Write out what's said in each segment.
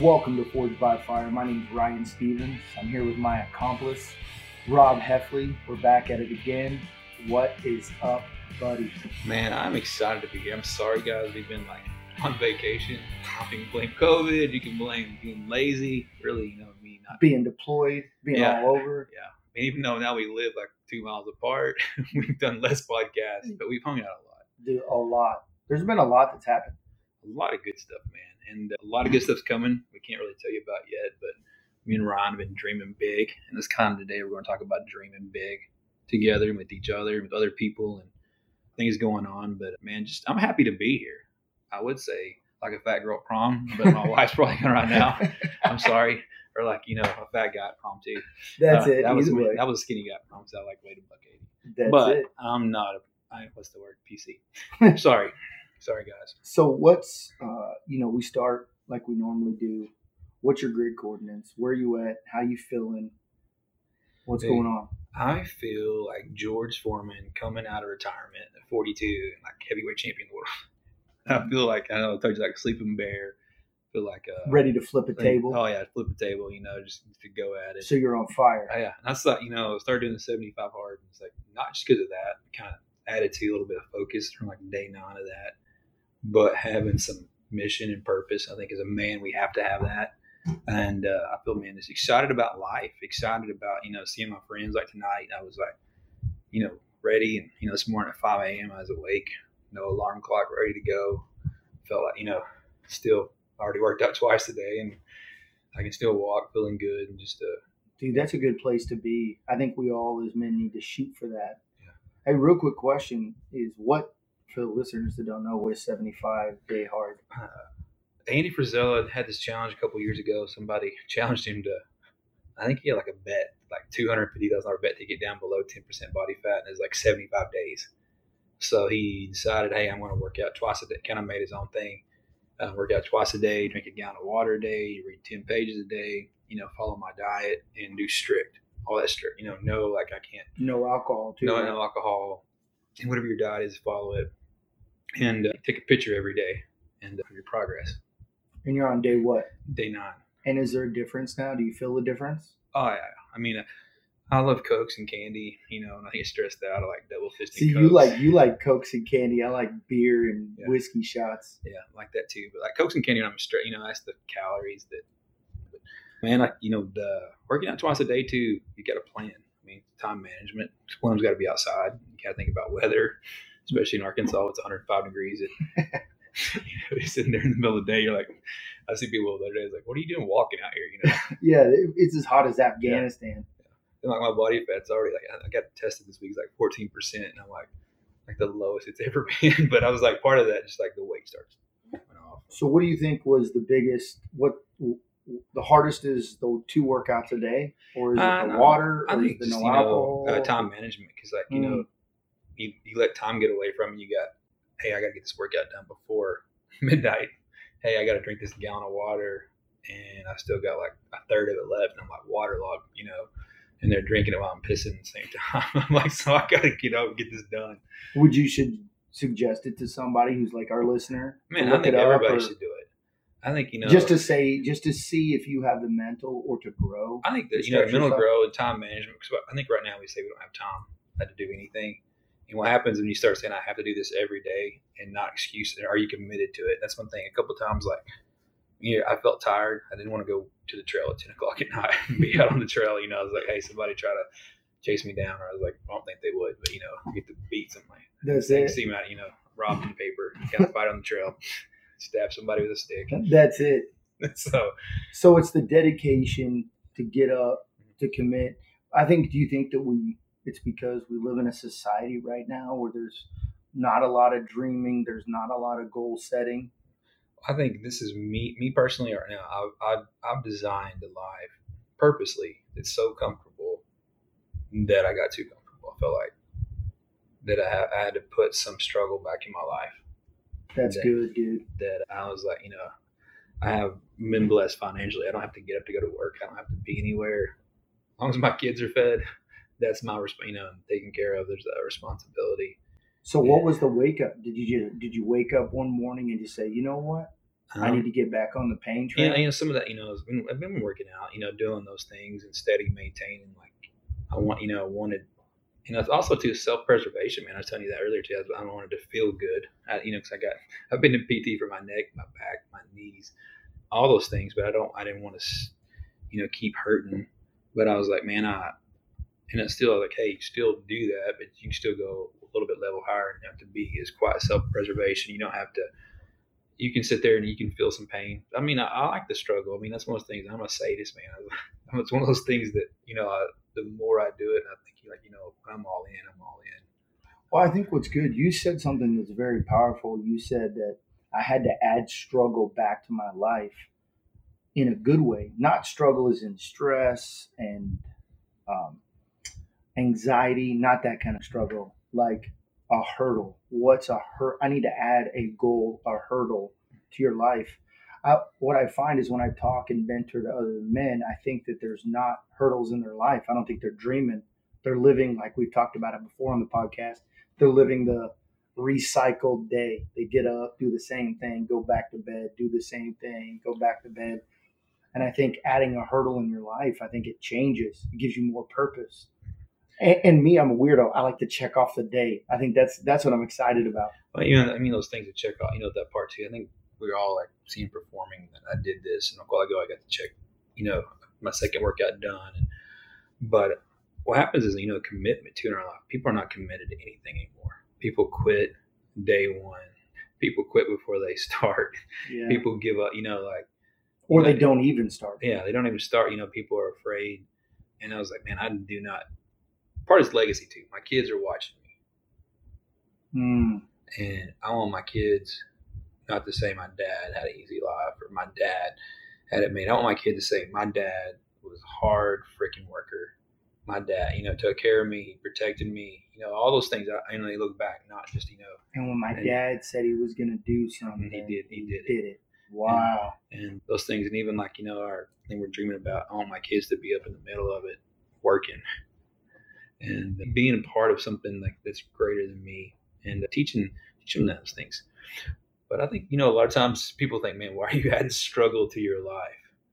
Welcome to Forged by Fire. My name is Ryan Stevens. I'm here with my accomplice, Rob Heffley. We're back at it again. What is up, buddy? Man, I'm excited to be here. I'm sorry, guys. We've been like on vacation. You can blame COVID. You can blame being lazy. Really, you know, me not. Being deployed, being Yeah. all over. Yeah. I mean, even though now we live like two miles apart, we've done less podcasts, but we've hung out a lot. Do a lot. There's been a lot that's happened. A lot of good stuff, man. And a lot of good stuff's coming. We can't really tell you about yet, but me and Ron have been dreaming big. And this kind of today, we're going to talk about dreaming big together and with each other and with other people and things going on. But man, just I'm happy to be here. I would say like a fat girl at prom, but my wife's probably going right now. I'm sorry. Or like, you know, a fat guy at prom too. That's Uh, it. That was, way. that was a skinny guy at prom, so I like weighed a buck eighty. That's but it. I'm not a, I, what's the word? PC. sorry. Sorry, guys. So what's uh, you know, we start like we normally do. What's your grid coordinates? Where are you at? How you feeling? What's Hey. going on? I feel like George Foreman coming out of retirement at 42, like heavyweight champion of the world. I feel like I don't know I told you like a sleeping bear. I feel like uh, Ready to flip a like- table. Oh yeah, flip a table. You know, just to go at it. So you're on fire. Oh, yeah, and that's like you know, I started doing the 75 hard. And it's like not just because of that, kind of added to a little bit of focus from like day nine of that, but having some mission and purpose. I think as a man, we have to have that. And uh, I feel man just excited about life, excited about you know seeing my friends. Like tonight, I was like, you know, ready, and you know this morning at 5 a.m. I was awake, no alarm clock, ready to go. Felt like you know, still already worked out twice today, and I can still walk, feeling good, and just uh, Dude, that's a good place to be. I think we all as men need to shoot for that. Yeah. Hey, real quick question is what for the listeners that don't know what is 75 day hard? uh, Andy Frisella had this challenge a couple years ago. Somebody challenged him to, I think he had like a bet, like two hundred fifty thousand dollar bet to get down below ten percent body fat, and it's like seventy five days. So he decided, hey, I'm going to work out twice a day. Kind of made his own thing. Uh, work out twice a day, drink a gallon of water a day, read ten pages a day. You know, follow my diet and do strict, all that strict. You know, no like I can't No alcohol, too. no, right? no alcohol, and whatever your diet is, follow it, and uh, take a picture every day and uh, your progress. And you're on day what? Day nine. And is there a difference now? Do you feel the difference? Oh yeah, I mean, uh, I love cokes and candy, you know, and I get stressed out. I like double fisted. See, you like you like cokes and candy. I like beer and Yeah. whiskey shots. yeah, I like that too. But like cokes and candy, I'm straight. You know, that's the calories that. But, man, like you know, the working out twice a day too. You got to plan. I mean, time management. One's got to be outside. You got to think about weather, especially in Arkansas. It's 105 degrees. Know, you're sitting there in the middle of the day. You're like, I see people the other day. It's like, what are you doing walking out here? You know. Yeah, it's as hot as Afghanistan. and like my body fat's already like I- got tested this week, it's like fourteen percent, and I'm like like the lowest it's ever been. But I was like part of that, just like the weight starts. So, what do you think was the biggest? What the hardest is the two workouts a day, or is it Uh, the no, water, I or is think it just no you know uh, time management because like you know you, you let time get away from you. You got hey, I got to get this workout done before midnight. Hey, I got to drink this gallon of water, and I still got like a third of it left, and I'm like waterlogged, you know. And they're drinking it while I'm pissing at the same time. I'm like, so I got to get out and get this done. Would you should suggest it to somebody who's like our listener? Man, I think everybody or should do it. I think you know just to say, just to see if you have the mental or to grow. I think that you know mental growth and time management. Because I think right now we say we don't have time to do anything, and what happens when you start saying I have to do this every day and not excuse it? Are you committed to it? That's one thing. A couple times, like yeah, I felt tired. I didn't want to go to the trail at ten o'clock at night and be out on the trail. You know, I was like, hey, somebody try to chase me down, or I was like, I don't think they would, but you know, get the beat somebody. That's it. see me out, you know, robbed in paper, kind of fight on the trail, stab somebody with a stick. That's it. so So it's the dedication to get up, to commit. I think. Do you think that we? It's because we live in a society right now where there's not a lot of dreaming. There's not a lot of goal setting. I think this is me, me personally, right now. I've, I've, I've designed a life purposely that's so comfortable that I got too comfortable. I felt like that I, ha- I had to put some struggle back in my life. That's Yeah. good, dude. That I was like, you know, I have been blessed financially. I don't have to get up to go to work. I don't have to be anywhere. As long as my kids are fed, that's my you know taken care of. There's a responsibility. So what was the wake up? Did you did you wake up one morning and just say, you know what? I Um, need to get back on the pain train. Yeah, you know, some of that, you know, I've been, I've been working out, you know, doing those things and steady maintaining. Like, I want, you know, I wanted, you know, it's also to self preservation, man. I was telling you that earlier too. I wanted to feel good, I, you know, because I got, I've been in PT for my neck, my back, my knees, all those things, but I don't, I didn't want to, you know, keep hurting. But I was like, man, I, and it's still like, hey, you still do that, but you can still go a little bit level higher and have to be as quite self preservation. You don't have to you can sit there and you can feel some pain. I mean, I, I, like the struggle. I mean, that's one of those things. I'm a sadist, man. It's one of those things that you know. I, the more I do it, I think like you know, I'm all in. I'm all in. Well, I think what's good. You said something that's very powerful. You said that I had to add struggle back to my life in a good way. Not struggle as in stress and um, anxiety. Not that kind of struggle. Like a hurdle. What's a hurt? I need to add a goal, a hurdle to your life. I, what I find is when I talk and mentor to other men, I think that there's not hurdles in their life. I don't think they're dreaming. They're living like we've talked about it before on the podcast. They're living the recycled day. They get up, do the same thing, go back to bed, do the same thing, go back to bed. And I think adding a hurdle in your life, I think it changes. It gives you more purpose. And, and, me, I'm a weirdo. I like to check off the day. I think that's that's what I'm excited about. Well, you know, I mean, those things to check off. You know, that part too. I think we are all like seeing performing that I did this, and a while ago I got to check. You know, my second workout done. And, but what happens is, you know, commitment to in our life. People are not committed to anything anymore. People quit day one. People quit before they start. Yeah. People give up. You know, like or they don't even start. Yeah, they don't even start. You know, people are afraid. And I was like, man, I do not part of his legacy too. My kids are watching me, mm. and I want my kids not to say my dad had an easy life or my dad had it made. I want my kid to say my dad was a hard freaking worker. My dad, you know, took care of me, he protected me, you know, all those things. I, I only look back, not just you know. And when my and, dad said he was going to do something, he did. He did. Did it. Wow. And, and, those things, and even like you know, our thing we're dreaming about. I want my kids to be up in the middle of it, working, and being a part of something like that's greater than me and teaching teaching them those things. But I think you know a lot of times people think, man, why are you adding struggle to your life?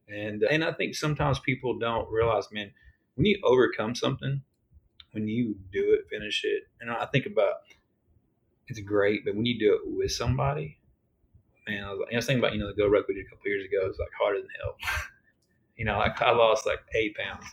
And and I think sometimes people don't realize, man, when you overcome something, when you do it, finish it, and I think about it's great, but when you do it with somebody, man, I was, I was thinking about you know the GORUCK we did a couple years ago. It was like harder than hell. you know, like I lost like eight pounds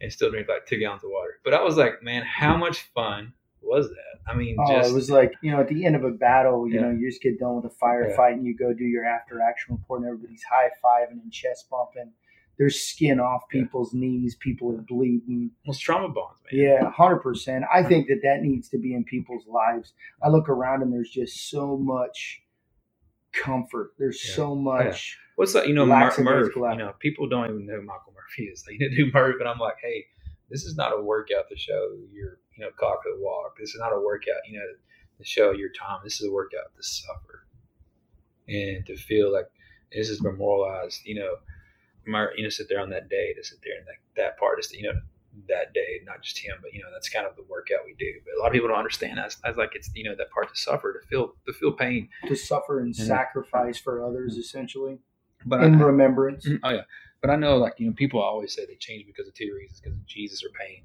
and still drink like two gallons of water. But I was like, man, how much fun was that? I mean, oh, just, it was like you know, at the end of a battle, you Yeah. know, you just get done with a firefight Yeah. and you go do your after action report, and everybody's high fiving and chest bumping. There's skin off Yeah. people's knees. People are bleeding. almost trauma bonds, man. Yeah, hundred percent. I think that that needs to be in people's lives. I look around and there's just so much comfort. There's Yeah. so much. What's that? You know, Laxatives Murph. You know, people don't even know who Michael Murphy is. They you know, do Murph, and I'm like, hey, this is not a workout to show your, you know, cock of the walk. This is not a workout, you know, to show your time. This is a workout to suffer and to feel like this is memorialized. You know, Mur- you know, sit there on that day to sit there and like that part is, you know, that day, not just him, but you know, that's kind of the workout we do. But a lot of people don't understand. That's, that's like it's you know that part to suffer, to feel, to feel pain. to suffer and sacrifice for others, mm-hmm. essentially, But in I, remembrance. Mm, Oh yeah, but I know like you know people always say they change because of two reasons: because of Jesus or pain.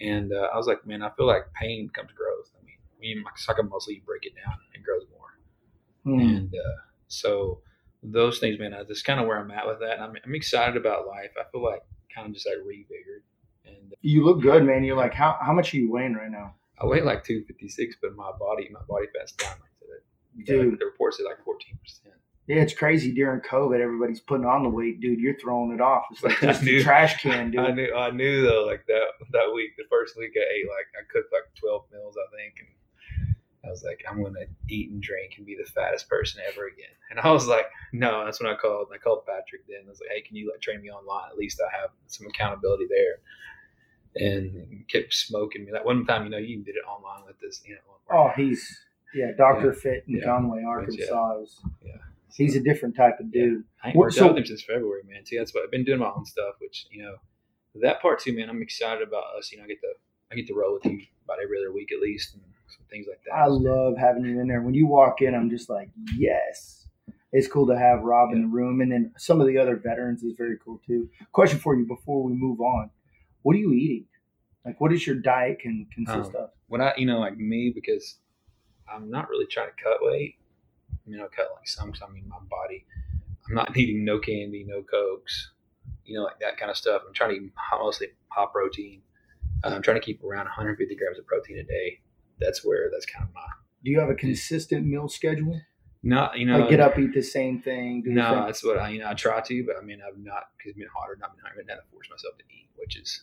And uh, I was like, man, I feel like pain comes growth. I mean, when you suck a muscle, you break it down, it grows more. Hmm. And uh, so those things, man, I, that's kind of where I'm at with that. And I'm, I'm excited about life. I feel like kind of just like revigored. And You look good, man. You're like, how how much are you weighing right now, I weigh like 256, but my body, my body fat's down like that. dude? The report said like 14 percent. Yeah, it's crazy during COVID. Everybody's putting on the weight, dude. You're throwing it off. It's like just a trash can, dude. I knew, I knew though, like that that week, the first week I ate like I cooked like twelve meals, I think, and I was like, I'm gonna eat and drink and be the fattest person ever again. And I was like, no, that's when I called. I called Patrick then. I was like, hey, can you like train me online? At least I have some accountability there. And kept smoking me. That one time, you know, you did it online with this, you know. Oh, he's yeah, Doctor Fit in Yeah. Conway, Arkansas. Is, Yeah. He's a different type of dude. I ain't worked so, out with him since February, man. See, that's what I've been doing my own stuff, which you know, that part too, man. I'm excited about us. You know, I get to I get to roll with you about every other week at least, and some things like that. I love having you in there. When you walk in, I'm just like, yes. it's cool to have Rob in the room, and then some of the other veterans is very cool too. Question for you before we move on: What are you eating? Like, what is your diet can consist Um, of? when I, you know, like me, because I'm not really trying to cut weight. I mean, I'll cut like some, I mean, my body. I'm not eating no candy, no cokes, you know, like that kind of stuff. I'm trying to eat mostly high protein. Uh, I'm trying to keep around 150 grams of protein a day. That's where that's kind of my Do you have a consistent meal schedule? No, you know, Like, get up, eat the same thing. Do No, same- that's what I, you know, I try to, but I mean, I've not because it's been hotter. Not been, haven't had to force myself to eat, which is,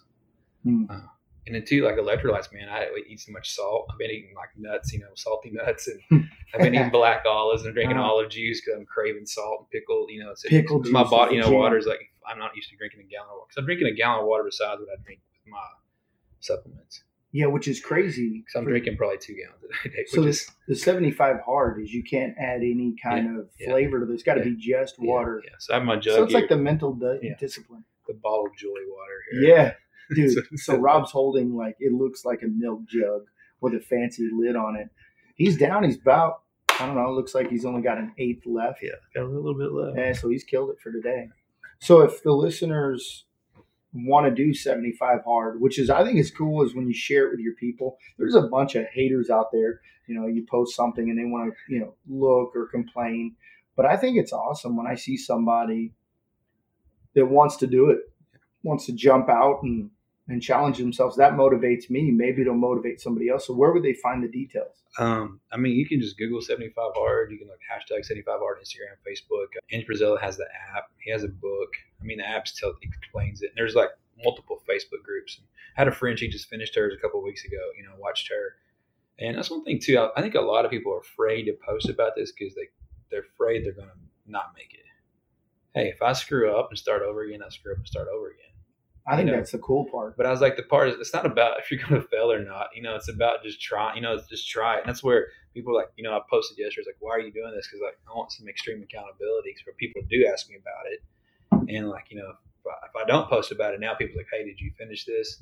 Hmm. uh, and then too, like electrolytes, man. I eat so much salt. I've been eating like nuts, you know, salty nuts, and I've been eating black olives and drinking Uh-huh. olive juice because I'm craving salt and pickle. You know, it's Pickle it's my body. You know, water is like I'm not used to drinking a gallon of water because I'm drinking a gallon of water besides what I drink with my supplements. yeah, which is crazy. Because I'm for- drinking probably two gallons a day, So is this, the 75 hard is you can't add any kind of yeah. flavor to this. It's got to Yeah. be just yeah, water. Yeah, so I have my jug So it's here, like the mental di- Yeah. discipline. the bottle of joy water here. Yeah, dude. So- Rob's holding like it looks like a milk jug with a fancy lid on it. He's down. He's about I don't know. Looks like he's only got an eighth left. Yeah, got a little bit left. Yeah, so he's killed it for today. So if the listeners want to do 75 hard, which is I think is cool is when you share it with your people. There's a bunch of haters out there. You know, you post something and they want to, you know, look or complain. But I think it's awesome when I see somebody that wants to do it, wants to jump out and and challenge themselves. That motivates me. Maybe it'll motivate somebody else. So where would they find the details? Um, I mean, you can just Google 75 hard. You can like hashtag 75 hard Instagram, Facebook. Andy Frisella has the app. He has a book. I mean, the app tell explains it. And there's like multiple Facebook groups. I had a friend. She just finished hers a couple weeks ago. You know, watched her. And that's one thing too. I, I think a lot of people are afraid to post about this because they they're afraid they're going to not make it. Hey, if I screw up and start over again, I screw up and start over again. I think You know, that's the cool part. But I was like, the part is, it's not about if you're going to fail or not. You know, it's about just try. You know, it's just try it. And that's where people are like, you know, I posted yesterday. It's like, why are you doing this? Because like, I want some extreme accountability. Because people do ask me about it, and like, you know, if I, if I don't post about it now, people are like, hey, did you finish this?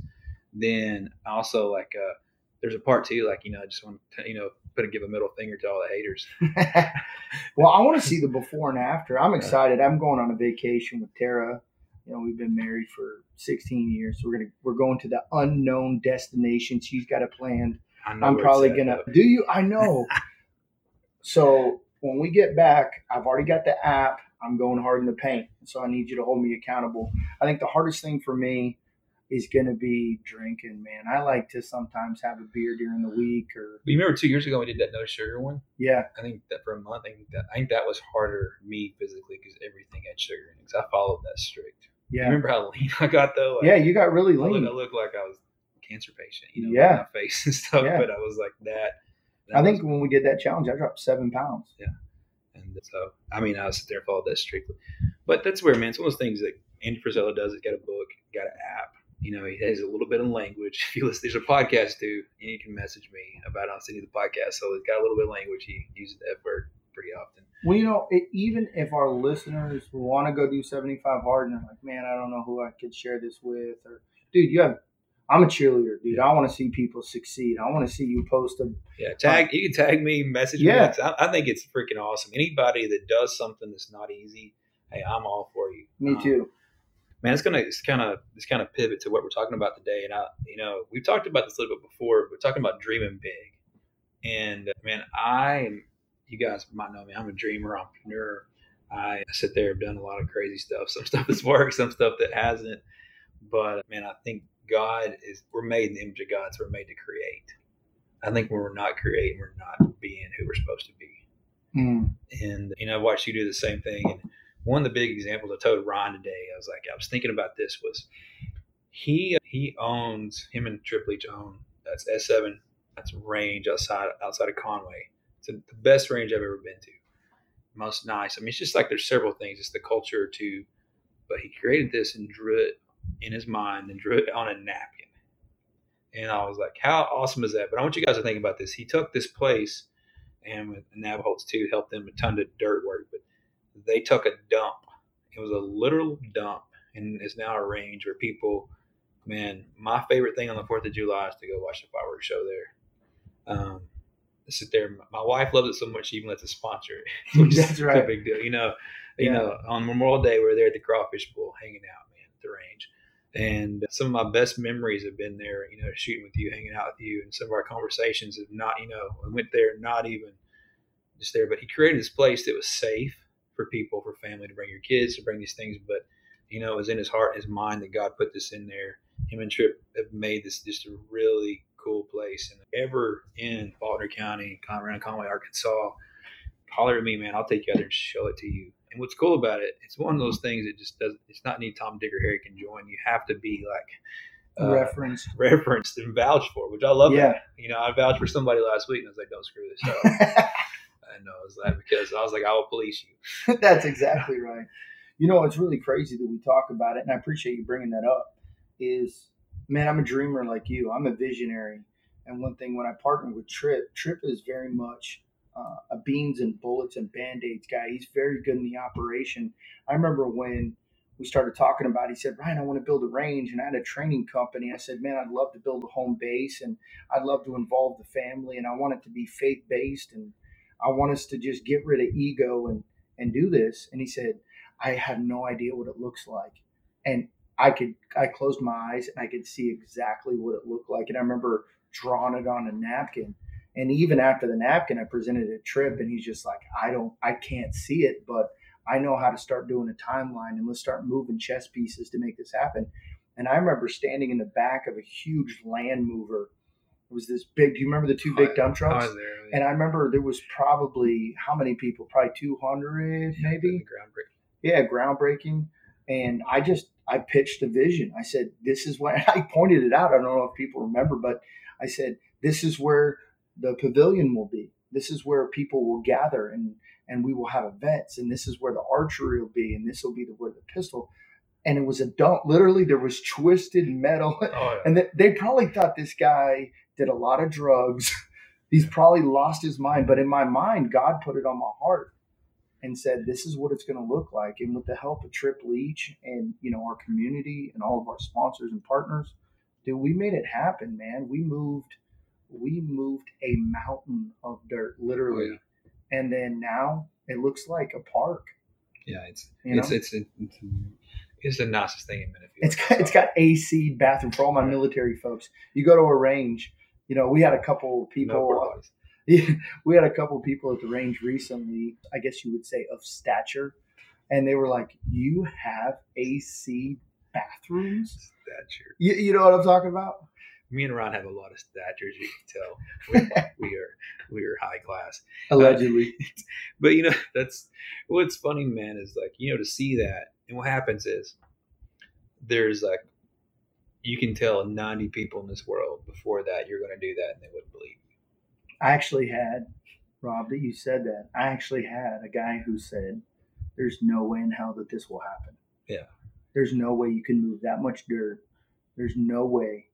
Then also like, uh, there's a part too. like, you know, I just want to, you know, put a give a middle finger to all the haters. well, I want to see the before and after. I'm excited. I'm going on a vacation with Tara. You know, we've been married for 16 years. So we're gonna we're going to the unknown destination. She's got it planned. I know I'm probably gonna. though. Do you? I know. so when we get back, I've already got the app. I'm going hard in the paint. So I need you to hold me accountable. I think the hardest thing for me is going to be drinking, man. I like to sometimes have a beer during the week or, you remember two years ago we did that no sugar one? yeah, I think that for a month, I think that, I think that was harder me physically because everything had sugar in it. 'cause I followed that strict. Yeah. Remember how lean I got though? Like, Yeah, you got really I looked, lean. I looked like I was a cancer patient, you know, Yeah. my face and stuff. Yeah. But I was like that. that I think was- when we did that challenge, I dropped seven pounds. Yeah. And so I mean, I was there followed that strictly. But that's where, man, it's one of those things that Andy Frisella does. He's got a book, got an app. You know, he has a little bit of language. If you listen, there's a podcast too, and you can message me about it. I'll send you the podcast. So it's got a little bit of language. He uses that word pretty often. Well, you know, it, even if our listeners want to go do 75 hard and they're like, man, I don't know who I could share this with, or dude, you have, I'm a cheerleader, dude. I want to see people succeed. I want to see you post a, Yeah, tag. You can tag me, message Yeah. me. I, I think it's freaking awesome. Anybody that does something that's not easy, hey, I'm all for you. me Um, too. man, it's gonna it's kind of it's kind of pivot to what we're talking about today. And I, you know, we've talked about this a little bit before. But we're talking about dreaming big, and man, I, you guys might know me. I'm a dreamer, entrepreneur. I sit there, have done a lot of crazy stuff. Some stuff that's worked, some stuff that hasn't. But man, I think God is. We're made in the image of God, so we're made to create. I think when we're not creating, we're not being who we're supposed to be Mm. and you know, I watched you do the same thing. And one of the big examples I told Ron today, I was like, I was thinking about this was he he owns him and Trip Leach own that's S seven that's range outside outside of Conway. The best range I've ever been to. Most nice. I mean, it's just like there's several things. It's the culture too, but he created this and drew it in his mind and drew it on a napkin. And I was like, how awesome is that? But I want you guys to think about this. He took this place and with Navajos too helped them a ton of dirt work, but they took a dump. It was a literal dump, and it's now a range where people, man, my favorite thing on the Fourth of July is to go watch the fireworks show there. Um, sit there. My wife loves it so much she even lets us sponsor it. Which That's is right. a big deal. You know, you know, on Memorial Day we are there at the Crawfish Bowl hanging out, man, at the range. And some of my best memories have been there, you know, shooting with you, hanging out with you, and some of our conversations have not, you know, we went there not even just there, but he created this place that was safe for people, for family to bring your kids, to bring these things. But, you know, it was in his heart, his mind that God put this in there. Him and Trip have made this just a really cool place. And ever in Faulkner County, around Conway, Arkansas, holler at me, man. I'll take you out there and show it to you. And what's cool about it, it's one of those things that just does. It's not any Tom, Dick, or Harry can join. You have to be like uh, Referenced. referenced and vouched for, which I love. Yeah. That. You know, I vouched for somebody last week, and I was like, "Don't screw this up." I know it was that because I was like, "I will police you." That's exactly right. You know, it's really crazy that we talk about it, and I appreciate you bringing that up. Is man, I'm a dreamer like you. I'm a visionary, and one thing when I partner with Trip, Trip is very much uh, a beans and bullets and band aids guy. He's very good in the operation. I remember when we started talking about. It, he said, "Ryan, I want to build a range," and I had a training company. I said, "Man, I'd love to build a home base, and I'd love to involve the family, and I want it to be faith based, and I want us to just get rid of ego and and do this." And he said, "I have no idea what it looks like," and I could I closed my eyes and I could see exactly what it looked like, and I remember drawing it on a napkin. And even after the napkin, I presented a trip, and he's just like, "I don't, I can't see it, but." I know how to start doing a timeline and let's start moving chess pieces to make this happen. And I remember standing in the back of a huge land mover. It was this big, do you remember the two big dump I trucks? was there. And I remember there was probably how many people? Probably 200 maybe. groundbreaking. Yeah, groundbreaking. And I just, I pitched a vision. I said, this is what I pointed it out. I don't know if people remember, but I said, this is where the pavilion will be. This is where people will gather and and we will have events and this is where the archery will be and this will be the where the pistol and it was a dump literally there was twisted metal Oh, yeah. and they, they probably thought this guy did a lot of drugs he's probably lost his mind but in my mind god put it on my heart and said this is what it's going to look like and with the help of trip leach and you know our community and all of our sponsors and partners dude we made it happen man we moved we moved a mountain of dirt literally Oh, yeah. and then now it looks like a park yeah, it's You it's, know? it's it's it's the nicest thing in Menifee. it's got, it's got AC bathroom for all my military folks. You go to a range, you know, we had a couple no people, uh, porta-potties. We had a couple people at the range recently, I guess you would say of stature, and they were like, "You have AC bathrooms?" stature. You, you know what I'm talking about? Me and Ron have a lot of stature, as you can tell. We, we are we are high class. Allegedly, But you know, that's what's funny, man, is like, you know, to see that. And what happens is there's like you can tell 90 people in this world before that you're going to do that and they wouldn't believe. I actually had Rob that you said that. I actually had a guy who said, "There's no way in hell that this will happen." Yeah. There's no way you can move that much dirt. There's no way.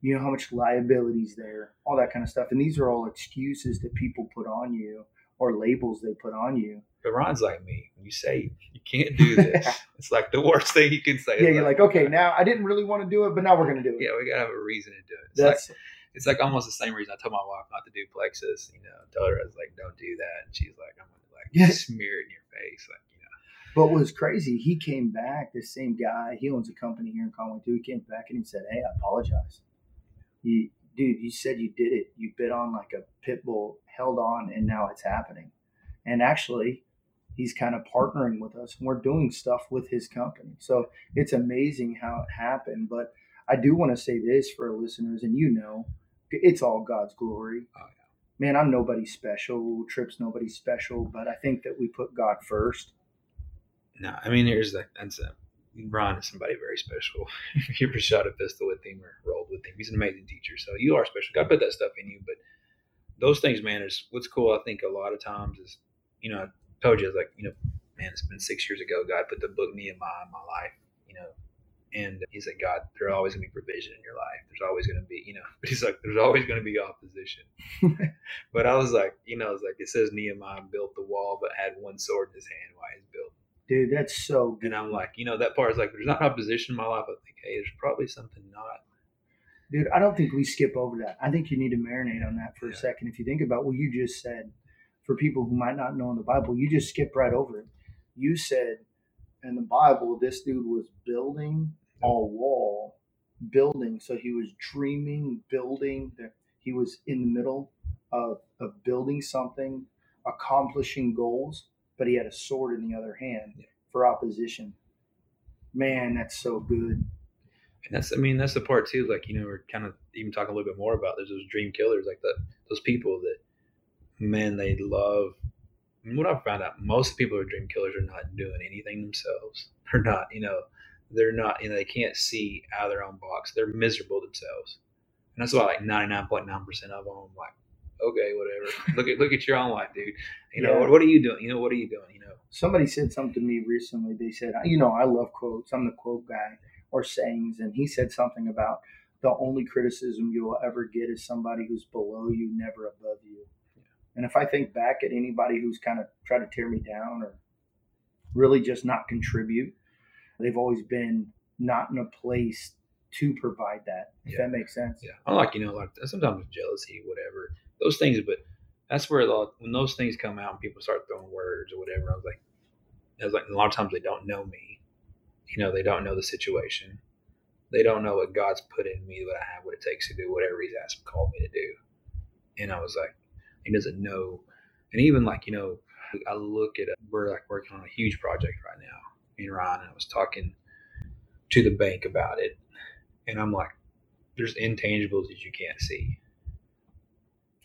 You know how much liabilities there, all that kind of stuff. And these are all excuses that people put on you or labels they put on you. But Ron's like me. When you say you can't do this, it's like the worst thing you can say. Yeah, you're like, okay, now I didn't really want to do it, but now we're going to do it. yeah, we got to have a reason to do it. It's like, That's it's like almost the same reason I told my wife not to do plexus. You know, I told her I was like, don't do that, and she's like, I'm gonna like Yeah. smear it in your face, like you know. But what was crazy, he came back, this same guy, he owns a company here in Conway too. He came back and he said, Hey, I apologize. You dude, you said you did it. You bit on like a pit bull, held on, and now it's happening. And actually, he's kind of partnering with us and we're doing stuff with his company. So it's amazing how it happened. But I do want to say this for our listeners, and you know, it's all God's glory. Oh, Man, I'm nobody special. Trip's nobody special, but I think that we put God first. No, I mean, here's the that's a Ron is somebody very special. if you ever shot a pistol with him or rolled with him, he's an amazing teacher. So you are special. God put that stuff in you, but those things, man, is what's cool. I think a lot of times is, you know, I told you, I was like, you know, man, it's been six years ago. God put the book Nehemiah in my life, you know, and he's like, God, there's always gonna be provision in your life. There's always gonna be, you know, but he's like, there's always gonna be opposition. but I was like, you know, it's like it says Nehemiah built the wall, but had one sword in his hand while he's building. Dude, that's so good. And I'm like, you know, that part is like, there's not opposition in my life. I think, hey, there's probably something not Dude, I don't think we skip over that. I think you need to marinate on that for a second. If you think about what you just said, for people who might not know in the Bible, you just skip right over it. You said in the Bible, this dude was building a wall, building. So he was dreaming, building. That he was in the middle of, of building something, accomplishing goals, but he had a sword in the other hand Yeah. for opposition. Man, that's so good. And that's, I mean, that's the part too. Like, you know, we're kind of even talking a little bit more about there's those dream killers, like the those people that, man, they love. And what I've found out, most people who are dream killers are not doing anything themselves. They're not, you know, they're not, you know, they can't see out of their own box. They're miserable themselves, and that's why like ninety nine point nine percent of them, I'm like, okay, whatever. look at look at your own life, dude. You know, Yeah. what, what are you doing? You know, what are you doing? You know, somebody said something to me recently. They said, you know, I love quotes. I'm the quote guy or sayings. And he said something about the only criticism you will ever get is somebody who's below you, never above you. And if I think back at anybody who's kind of tried to tear me down or really just not contribute, they've always been not in a place to provide that. If Yeah. that makes sense. Yeah, I like you know like sometimes jealousy, whatever those things. But that's where the, when those things come out and people start throwing words or whatever, I was like, I was like, a lot of times they don't know me. You know, they don't know the situation. They don't know what God's put in me, what I have, what it takes to do whatever He's asked, called me to do. And I was like, He doesn't know. And even like you know, I look at we're like working on a huge project right now in Ryan, and I was talking to the bank about it, and I'm like, there's intangibles that you can't see.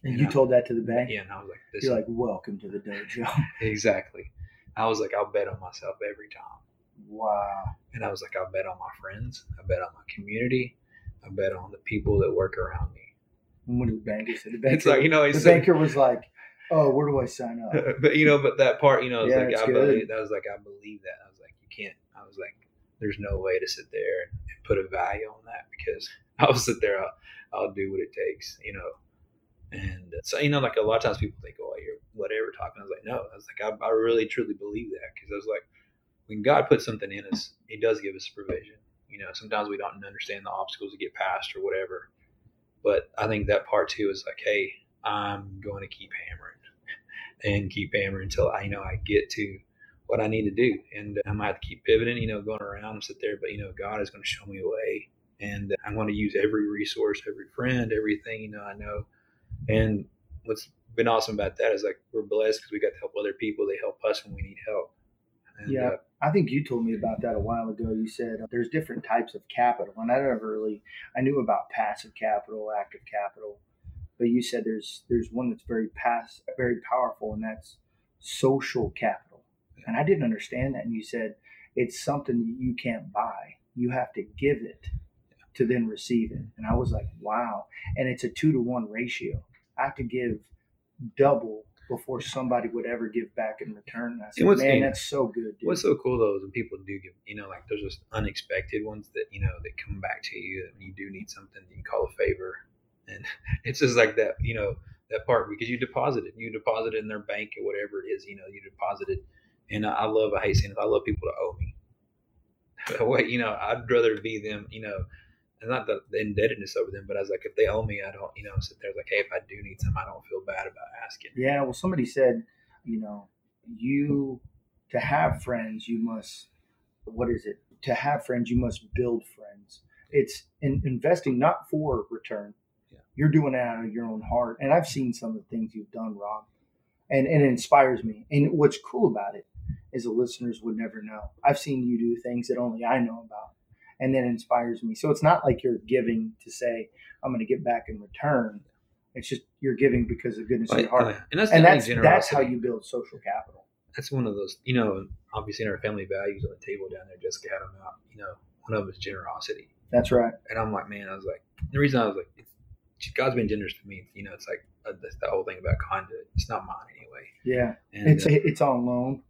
And Yeah. you told that to the bank. Yeah, and I was like, this You're like, welcome to the dojo. exactly. I was like, I'll bet on myself every time. wow. And I was like, I'll bet on my friends. I bet on my community. I bet on the people that work around me. And what did the banker say? The banker, It's like, you know, he the said, banker was like, oh, where do I sign up? but you know, but that part, you know, Yeah, like I good. believe. I was like, I believe that. Can't. I was like, there's no way to sit there and, put a value on that because I'll sit there. I'll, I'll do what it takes, you know. And so, you know, like a lot of times people think, oh, you're whatever talking. I was like, no. I was like, I, I really truly believe that because I was like, when God puts something in us, He does give us provision. You know, sometimes we don't understand the obstacles to get past or whatever. But I think that part too is like, hey, I'm going to keep hammering and keep hammering until I, you know, I get to what I need to do. And I might have to keep pivoting, you know, going around and sit there. But, you know, God is going to show me a way. And I'm going to use every resource, every friend, everything, you know, I know. And what's been awesome about that is like we're blessed because we got to help other people. They help us when we need help. And, Yeah. uh, I think you told me about that a while ago. You said uh, there's different types of capital, and I never really I knew about passive capital, active capital, but you said there's there's one that's very pass very powerful, and that's social capital. And I didn't understand that. And you said it's something that you can't buy; you have to give it to then receive it. And I was like, wow! And it's a two to one ratio. I have to give double before somebody would ever give back in return. And I said, what's- man, and that's so good, dude. What's so cool though is when people do give, you know, like there's just unexpected ones that you know that come back to you that when you do need something, you can call a favor, and it's just like that, you know, that part because you deposited, you deposited in their bank or whatever it is, you know, you deposited, and I, I love, I hate saying this, I love people to owe me. Wait, you know, I'd rather be them, you know, and not the, the indebtedness over them, but I was like, if they owe me, I don't, you know, sit there like, hey, if I do need some, I don't feel bad about asking. Yeah, well, somebody said, you know, you to have friends, you must. What is it? To have friends, you must build friends. It's in, investing not for return. Yeah. You're doing it out of your own heart, and I've seen some of the things you've done, Rob, and and it inspires me. And what's cool about it is the listeners would never know. I've seen you do things that only I know about, and that inspires me. So it's not like you're giving to say I'm going to get back in return. It's just you're giving because of goodness of your heart uh, and that's, and that's that's how you build social capital. that's one of those, you know, obviously in our family values on the table down there, Jessica had them out. You know, one of them is generosity. That's right. And I'm like, man, I was like, the reason I was like, God's been generous to me. You know, it's like uh, that's the whole thing about conduit. It's not mine anyway. Yeah, And it's uh, it's on loan.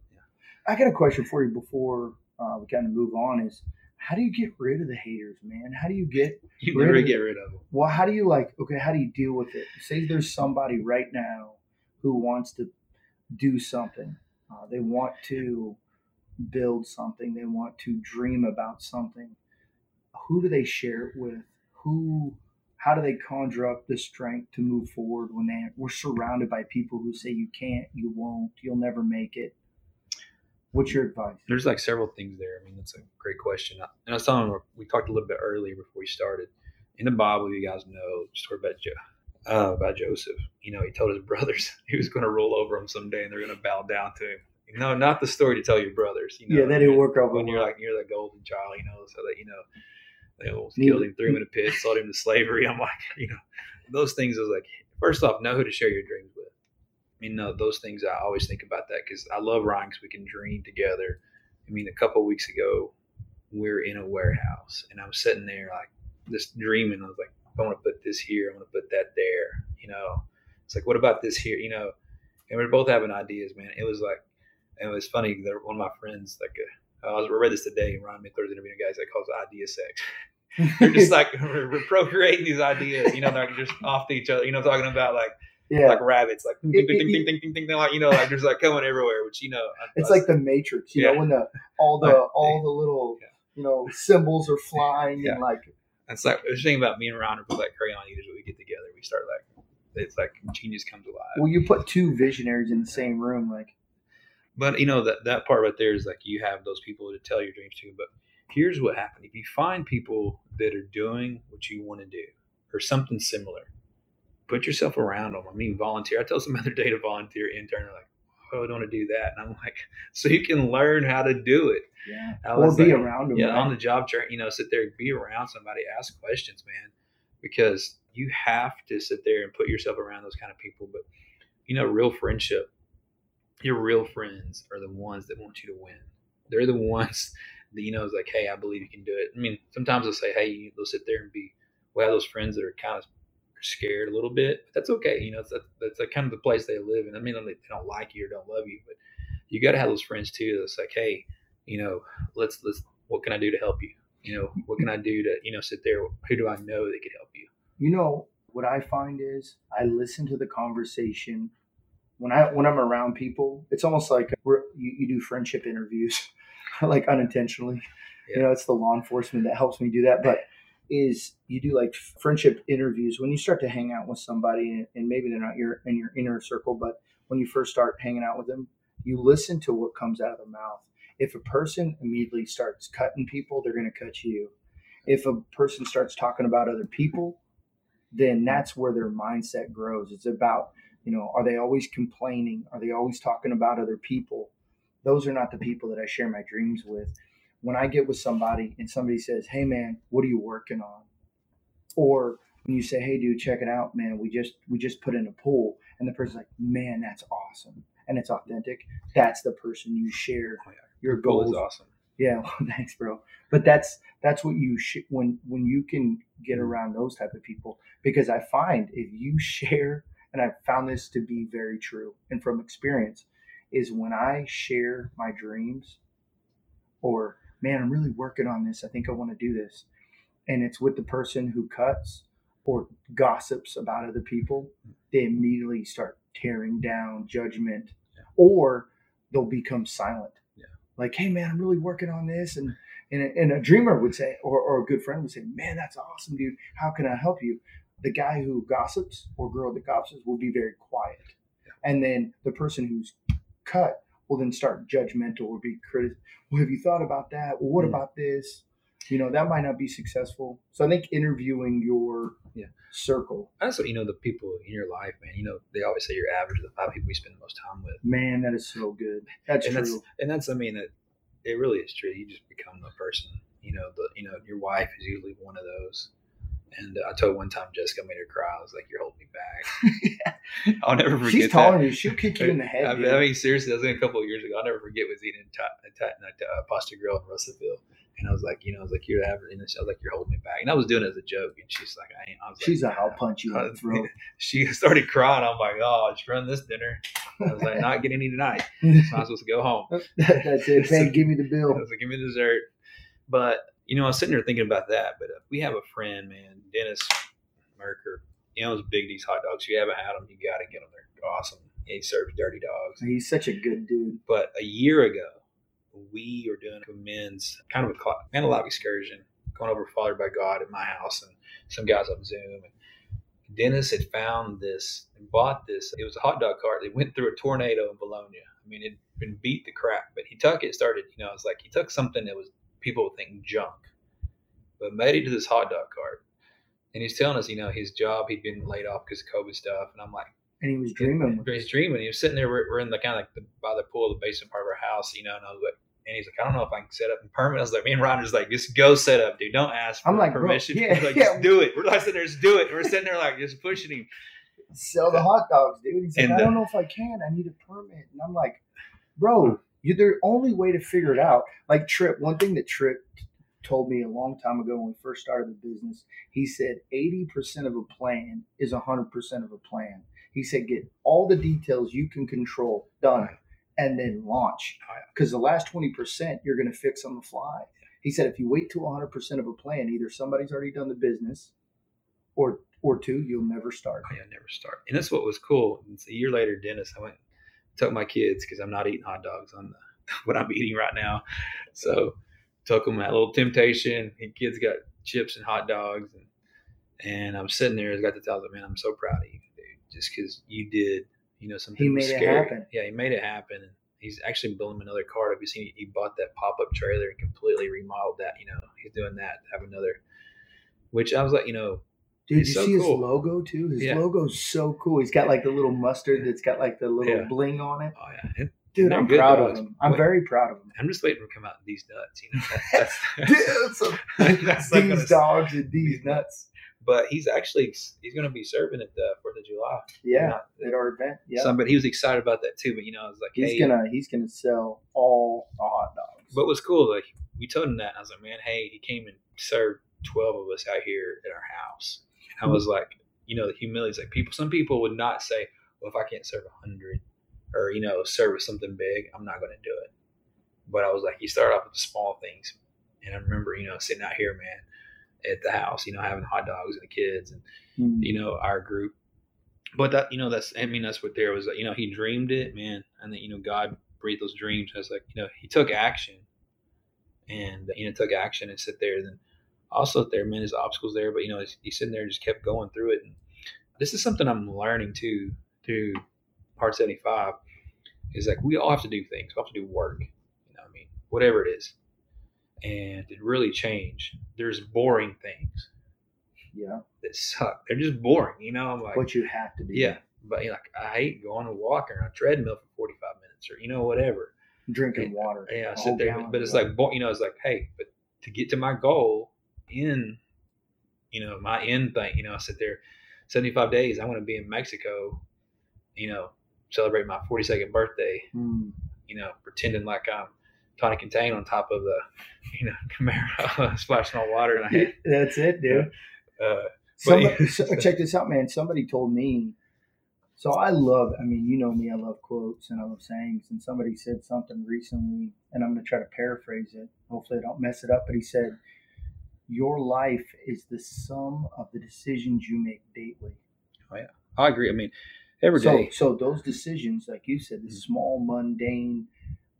I got a question for you before uh, we kind of move on. Is how do you get rid of the haters, man? How do you get you never really- get rid of them. well? How do you like? Okay, how do you deal with it? Say there's somebody right now who wants to do something. Uh, they want to build something. They want to dream about something. Who do they share it with? Who? how do they conjure up the strength to move forward when they we're surrounded by people who say you can't, you won't, you'll never make it? What's your advice? There's like several things there. I mean, that's a great question. And I was telling we talked a little bit earlier before we started. In the Bible, you guys know the story about Joe, uh, about Joseph. You know, he told his brothers he was going to roll over them someday, and they're going to bow down to him. No, not the story to tell your brothers. You know, yeah, that didn't work out when you're like you're the golden child. You know, so that you know they almost killed him, threw him in a pit, sold him to slavery. I'm like, you know, those things. I was like, first off, know who to share your dreams with. Mean, those things. I always think about that because I love Ryan because we can dream together. I mean, a couple weeks ago, we are in a warehouse and I was sitting there like just dreaming. I was like, I want to put this here. I want to put that there. You know, it's like, what about this here? You know, and we are both having ideas, man. It was like, it was funny. One of my friends, like, uh, I was I read this today. Ryan Michler's interviewing guys that calls it idea sex. they're just like we're procreating these ideas, you know, they're just off to each other, you know, talking about like yeah. like rabbits, like ding, ding, ding, ding, ding, ding, ding, like you know, like there's like coming everywhere, which you know, it's like the Matrix, you yeah. know, when the all the all the little yeah. you know symbols are flying and like. It's like the thing about me and Ron are both like crayon eaters. When we get together, we start like it's like genius comes alive. Well, you put two visionaries in the same room, like. But you know that that part right there is like you have those people to tell your dreams to, but here's what happened. If you find people that are doing what you want to do or something similar, put yourself around them. I mean, volunteer. I tell some other day to volunteer intern, They're like, oh, I don't want to do that. And I'm like, so you can learn how to do it. Yeah. I or be like, around them. Yeah. Right? On the job train, you know, sit there, be around somebody, ask questions, man, because you have to sit there and put yourself around those kind of people. But, you know, real friendship, your real friends are the ones that want you to win. They're the ones that, you know, is like, hey, I believe you can do it. I mean, sometimes they'll say, hey, they'll sit there and be, we have those friends that are kind of scared a little bit, but that's okay. You know, that's, that's kind of the place they live in. I mean, they don't like you or don't love you, but you got to have those friends too. That's like, hey, you know, let's, let's, what can I do to help you? You know, what can I do to, you know, sit there? Who do I know that could help you? You know, what I find is I listen to the conversation when I when I'm around people. It's almost like we're you, you do friendship interviews like unintentionally. Yeah. You know, it's the law enforcement that helps me do that. But is you do like friendship interviews when you start to hang out with somebody, and maybe they're not your in your inner circle, but when you first start hanging out with them, you listen to what comes out of their mouth. If a person immediately starts cutting people, they're going to cut you. If a person starts talking about other people, then that's where their mindset grows. It's about, you know, are they always complaining? Are they always talking about other people? those are not the people that I share my dreams with. When I get with somebody and somebody says, "Hey man, what are you working on?" or when you say, "Hey dude, check it out, man, we just we just put in a pool," and the person's like, "Man, that's awesome," and it's authentic. That's the person you share oh, your goals. is awesome. Yeah, well, thanks, bro. But that's that's what you sh- when when you can get mm-hmm. around those type of people because I find if you share, and I've found this to be very true and from experience, is when I share my dreams or, man, I'm really working on this. I think I want to do this. And it's with the person who cuts or gossips about other people, they immediately start tearing down judgment yeah. or they'll become silent. Yeah. Like, hey, man, I'm really working on this. And, and, a, and a dreamer would say, or, or a good friend would say, man, that's awesome, dude. How can I help you? The guy who gossips or girl that gossips will be very quiet. Yeah. And then the person who's cut will then start judgmental or be critical. Well, have you thought about that? Well, what mm. about this? You know, that might not be successful. So I think interviewing your yeah. circle. Also, you know, the people in your life, man, you know, they always say you're average of the five people you spend the most time with. Man, that is so good. That's and true. That's, and that's, I mean, that it really is true. You just become the person, you know, the, you know, your wife is usually one of those and I told one time Jessica made her cry. I was like, "You're holding me back." yeah. I'll never forget. She's taller than you. She'll kick you in the head. I mean, I mean, seriously, that was a couple of years ago. I'll never forget was eating a uh, pasta grill in Russellville, and I was like, you know, I was like, "You're average," and I was like, "You're holding me back," and I was doing it as a joke, and she's like, "I ain't." I was she's like, a "I'll punch you in the throat." She started crying. I'm like, "Oh, let's run this dinner." I was like, "Not getting any tonight. So I'm supposed to go home." That's it. Hey, give me the bill. I was like, "Give me dessert." But you know, I was sitting there thinking about that. But uh, we have a friend, man, Dennis Merker. You know those Big D's hot dogs. If you haven't had them, you got to get them. They're awesome. He serves dirty dogs. He's such a good dude. But a year ago, we were doing a men's kind of a man alive excursion going over Fathered by God at my house and some guys on Zoom. And Dennis had found this and bought this. It was a hot dog cart. They went through a tornado in Vilonia. I mean, it'd been beat the crap, but he took it, started, you know, it's like he took something that was people would think junk, but made it to this hot dog cart. And he's telling us, you know, his job, he'd been laid off because of COVID stuff. And I'm like, And he was dreaming. with He's dreaming. He was sitting there. We're, we're in the kind of like the, by the pool, the basement part of our house, you know. And I was like, and he's like, I don't know if I can set up in permanent. I was like, me and Ron was like, just go set up, dude. Don't ask for I'm like, bro, permission. yeah, He's like, yeah. just do it. We're like sitting there, just do it. And we're sitting there like just pushing him. sell the hot dogs, dude. He's like, And I the- don't know if I can. I need a permit. And I'm like, bro, you the only way to figure it out. Like Trip, one thing that Trip told me a long time ago when we first started the business, he said 80% of a plan is 100% of a plan. He said, get all the details you can control done and then launch. Oh. Because the last 20% you're going to fix on the fly. He said, if you wait till 100% of a plan, either somebody's already done the business or or two, you'll never start. Oh, yeah, never start. And that's what was cool. It's a year later, Dennis, I went took my kids because I'm not eating hot dogs on the, what I'm eating right now. So took them that little temptation. And kids got chips and hot dogs, and and I'm sitting there. I got to tell them, man, I'm so proud of you, dude, just because you did, you know, something He made it happen. Yeah, he made it happen. And he's actually building another cart. Have you seen? He bought that pop up trailer and completely remodeled that. You know, he's doing that. Have another. Which I was like, you know, Dude, He's you so see cool. his logo too? His Yeah. logo's so cool. He's got like the little mustard that's got like the little Yeah. bling on it. oh yeah, and Dude, I'm proud of him. I'm What- very proud of him. I'm just waiting for him to come out with these nuts. You know, that's, that's, Dude, so- that's these gonna- dogs and these nuts. But he's actually he's going to be serving at the Fourth of July. Yeah, at our event. Yeah, Somebody he was excited about that too. But you know, I was like, he's hey, gonna he's gonna sell all the hot dogs. But what's cool, like we told him that, and I was like, man, hey, he came and served twelve of us out here at our house. I was like, you know, the humility is like people. Some people would not say, well, if I can't serve a hundred, or you know, serve something big, I'm not going to do it. But I was like, you start off with the small things, and I remember, you know, sitting out here, man, at the house, you know, having hot dogs and the kids, and Hmm. you know, our group. But that, you know, that's, I mean, that's what there was, you know, he dreamed it, man. And then, you know, God breathed those dreams. I was like, you know, he took action and, you know, took action and sit there. And then also there, man, there's obstacles there, but, you know, he's, sitting there and just kept going through it. And this is something I'm learning too, through Hard 75 is like, we all have to do things. We have to do work, you know, what I mean, whatever it is. And it really change, there's boring things yeah, that suck. They're just boring, you know. I'm like, what you have to do. yeah, but you know, like I hate going and walking on a treadmill for 45 minutes or you know whatever. drinking water. Yeah, I sit there, but it's water. like you know, it's like hey, but to get to my goal in, you know, my end thing, you know, I sit there, 75 days. I want to be in Mexico, you know, celebrate my 42nd birthday, Hmm. you know, pretending like I'm Tony Contain on top of the, you know, Camaro splashing on water in my head. That's it, dude. Uh, Somebody, so, check this out, man. Somebody told me. So I love. I mean, you know me. I love quotes and I love sayings. And somebody said something recently, and I'm going to try to paraphrase it. Hopefully, I don't mess it up. But he said, "Your life is the sum of the decisions you make daily." Oh yeah, I agree. I mean, every so, day. so those decisions, like you said, the Mhm. small, mundane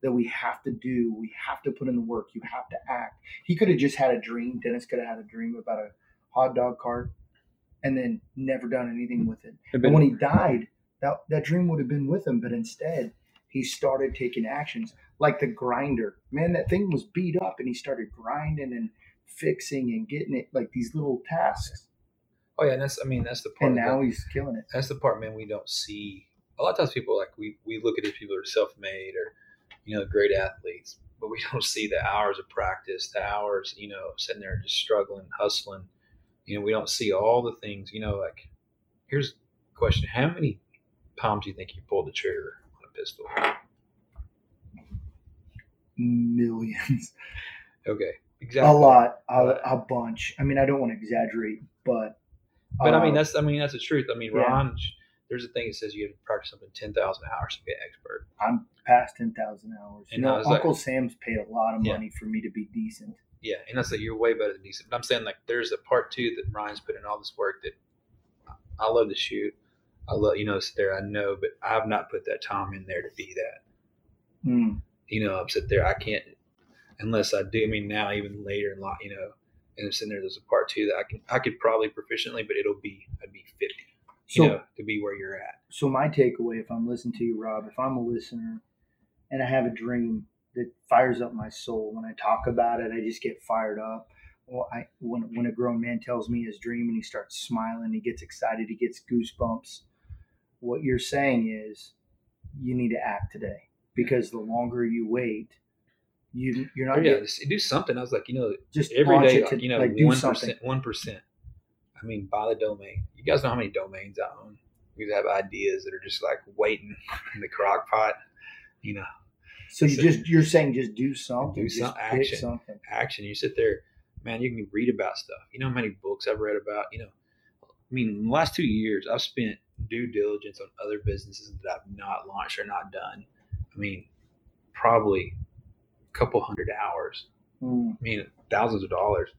that we have to do, we have to put in the work. You have to act. He could have just had a dream. Dennis could have had a dream about a hot dog cart, and then never done anything with it. Have And when he died, that that dream would have been with him. But instead, he started taking actions like the grinder. Man, that thing was beat up, and he started grinding and fixing and getting it like these little tasks. oh yeah, and that's I mean that's the part. And that- now he's killing it. that's the part, man. We don't see a lot of times. People like we we look at these people that are self-made or you know great athletes, but we don't see the hours of practice, the hours you know sitting there just struggling, hustling. You know, we don't see all the things. You know, like here's a question: How many times do you think you pulled the trigger on a pistol? Millions. Okay, a exactly. lot, a, a bunch. I mean, I don't want to exaggerate, but But I mean, uh, that's I mean that's the truth. I mean, Yeah. Ron, there's a thing that says you have to practice something ten thousand hours to be an expert. I'm past ten thousand hours. You And I know, was like- Uncle Sam's paid a lot of Yeah. money for me to be decent. Yeah, and that's like you're way better than decent. But I'm saying like there's a part two that Ryan's put in all this work that I love to shoot. I love you know sit there. I know, but I've not put that time in there to be that. Mm. You know, I'm sit there. I can't unless I do. I mean, now even later in life, you know, And then sitting there, there's a part two that I can I could probably proficiently, but it'll be I'd be fifty. So, you know, to be where you're at. so my takeaway, if I'm listening to you, Rob, if I'm a listener and I have a dream that fires up my soul, when I talk about it, I just get fired up. Well, I when when a grown man tells me his dream and he starts smiling, he gets excited, he gets goosebumps. What you're saying is, you need to act today because the longer you wait, you you're Oh not yeah, getting, do something. I was like, you know, just every day, it uh, to, you know, one something. one percent. I mean, buy the domain. You guys know how many domains I own. You have ideas that are just like waiting in the crock pot. You know, So you just you're saying just do something, Do some action. something. action. You sit there, man. You can read about stuff. You know how many books I've read about. You know, I mean, in the last two years, I've spent due diligence on other businesses that I've not launched or not done. I mean, probably couple hundred hours. Mm. I mean, thousands of dollars.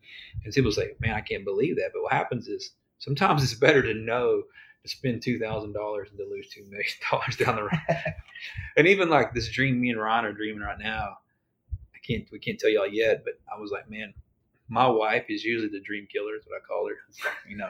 And people say, man, I can't believe that. But what happens is sometimes it's better to know to spend two thousand dollars than to lose two million dollars down the road. and even like this dream me and Ryan are dreaming right now. I can't we can't tell y'all yet, but I was like, man, my wife is usually the dream killer, is what I call her. Like, you know,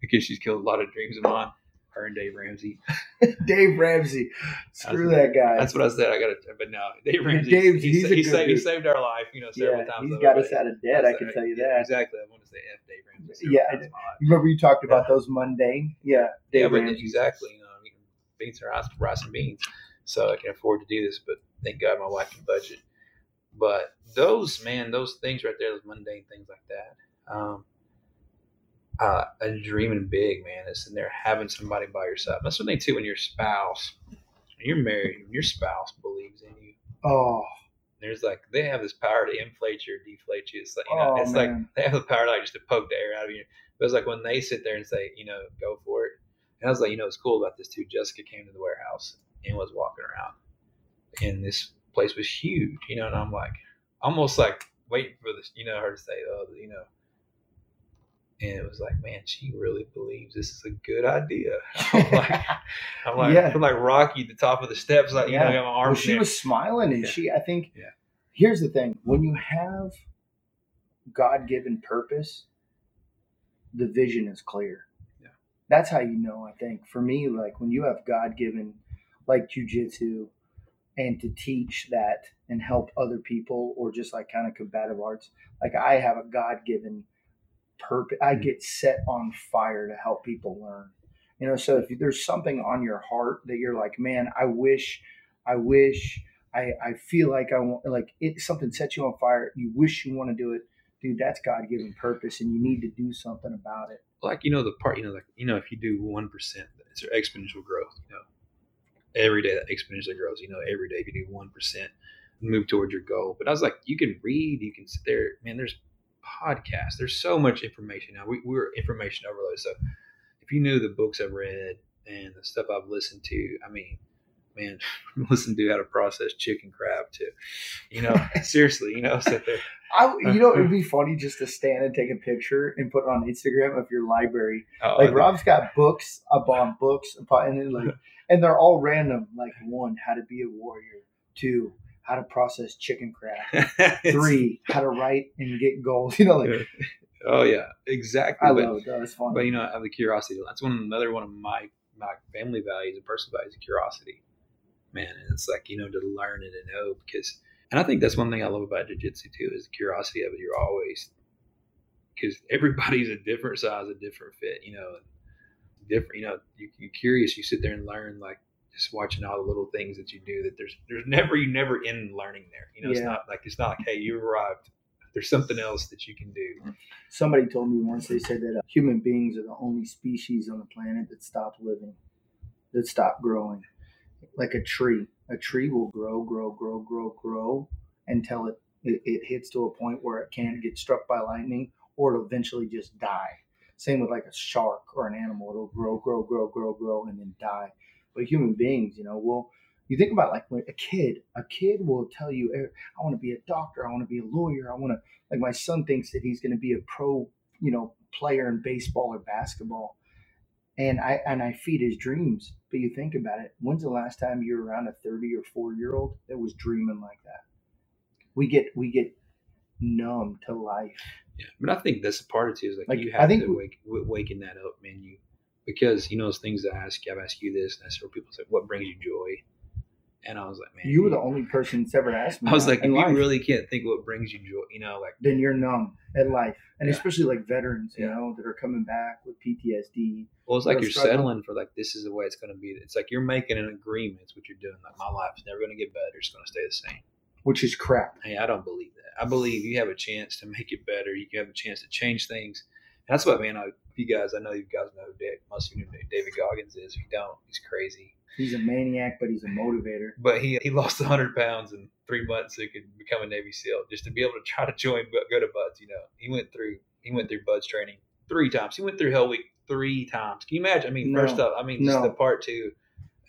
because she's killed a lot of dreams of mine. Her and Dave Ramsey. Dave Ramsey, screw that guy. That's what I said. I got to, but no, Dave Ramsey. He, he's sa- a he, saved, he saved our life, you know, several yeah, times. he's got us out of debt. I can tell you yeah, that. Exactly. I want to say F Dave Ramsey. Yeah, several times in my life. You remember you talked about those mundane? Yeah, Dave yeah, Ramsey. exactly. You know, I mean, beans are rice, rice and beans, so I can afford to do this. But thank God my wife can budget. But those man, those things right there, those mundane things like that. Um, uh, and dreaming big, man, is in there having somebody by your side. That's one thing too. When your spouse, when you're married, when your spouse believes in you, oh, there's like they have this power to inflate you or deflate you. It's like you know, Oh, it's like they have the power like just to poke the air out of you. But it's like when they sit there and say, you know, go for it. And I was like, you know, what's cool about this too. Jessica came to the warehouse and was walking around, and this place was huge, you know. And I'm like, almost like waiting for this, you know, her to say, oh, you know. And it was like, man, she really believes this is a good idea. I'm like, I'm like, Yeah. I'm like Rocky at the top of the steps, like you know, Yeah. I got my well, arms. she there. was smiling, and Yeah. she. I think. Yeah. Here's the thing: when you have God-given purpose, the vision is clear. Yeah. That's how you know. I think for me, like when you have God-given, like jujitsu, and to teach that and help other people, or just like kind of combative arts. Like I have a God-given purpose. I Mhm. get set on fire to help people learn. You know, so if there's something on your heart that you're like, man, I wish, I wish, I, I feel like I want, like it, something sets you on fire. You wish you want to do it, dude. That's God given purpose, and you need to do something about it. like you know the part you know like you know if you do one percent it's exponential growth you know every day that exponentially grows you know every day if you do one percent move towards your goal but i was like you can read you can sit there man there's podcasts there's so much information now we, we're information overload so if you knew the books i've read and the stuff i've listened to i mean man listen to how to process chicken crab too you know seriously you know sit there I, you know, it'd be funny just to stand and take a picture and put it on Instagram of your library. oh, Like Rob's got books upon books, upon, and then like, and they're all random. Like one, how to be a warrior. Two, how to process chicken it's- Three, how to write and get goals. You know, like oh yeah exactly I but- love it. Though. It's fun. But you know, I have the curiosity. That's one another one of my my family values and personal values, curiosity. Man, and it's like you know to learn and to know because, and I think that's one thing I love about jujitsu too is the curiosity of it. You're always because everybody's a different size, a different fit. You know, different. You know, you, you're curious. You sit there and learn like just watching all the little things that you do. That there's there's never you never end learning there. You know, it's not like it's not like hey you arrived. There's something else that you can do. Somebody told me once they said that uh, human beings are the only species on the planet that stop living, that stop growing. Like a tree. A tree will grow, grow, grow, grow, grow until it, it, it hits to a point where it can't get struck by lightning or it'll eventually just die. Same with like a shark or an animal. It'll grow, grow, grow, grow, grow, and then die. But human beings, you know, will you think about like when a kid, a kid will tell you, "Eh, I want to be a doctor, I want to be a lawyer, I want to like my son thinks that he's going to be a pro, you know, player in baseball or basketball. And I and I feed his dreams. But you think about it, when's the last time you were around a 30 or 4 year old that was dreaming like that? We get we get numb to life. Yeah, but I think that's a part of it too. Is like, Like, you I have think to wake w- waking that up, man. You because you know those things I ask you. I've asked you this, and I said, people say, "What brings you joy?" And I was like, man, You were the only person that's ever asked me. I was like, if you life. really can't think what brings you joy, you know, like then you're numb at life, and Yeah. especially like veterans, you Yeah. know, that are coming back with PTSD. Well, it's like you're struggle. settling for like this is the way it's going to be. It's like you're making an agreement. It's what you're doing. Like my life's never going to get better. It's going to stay the same. which is crap. Hey, I don't believe that. I believe you have a chance to make it better. You have a chance to change things. And that's what, man. I, you guys, I know you guys know who Dave, most of you know who David Goggins is. If you don't, he's crazy. He's a maniac, but he's a motivator. But he he lost 100 pounds in three months so he could become a Navy SEAL just to be able to try to join, go to BUD/S. You know, he went through he went through BUD/S training three times. He went through Hell Week three times. Can you imagine? I mean, No. first up, I mean, just No. the part two.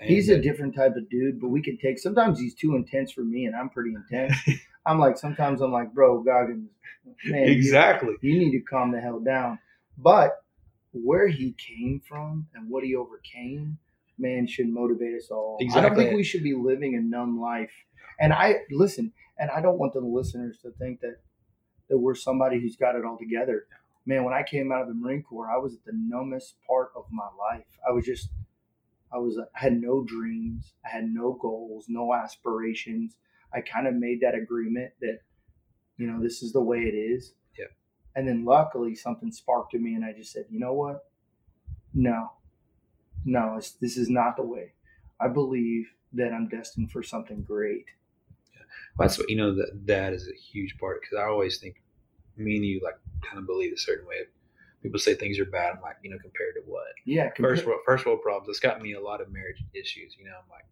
He's a different type of dude, but we can take. Sometimes he's too intense for me, and I'm pretty intense. I'm like, sometimes I'm like, bro, Goggins, man, you- exactly. you need to calm the hell down. But where he came from and what he overcame, man, should motivate us all. Exactly. I don't think we should be living a numb life. And I listen, and I don't want the listeners to think that that we're somebody who's got it all together. Man, when I came out of the Marine Corps, I was at the numbest part of my life. I was just, I was, I had no dreams, I had no goals, no aspirations. I kind of made that agreement that, you know, this is the way it is. And then luckily something sparked in me, and I just said, you know what? No, no, it's, this is not the way. I believe that I'm destined for something great. Yeah, That's what you know. That that is a huge part because I always think me and you like kind of believe a certain way. People say things are bad. I'm like, you know, compared to what? Yeah. First world, first world problems. It's got me a lot of marriage issues. You know, I'm like,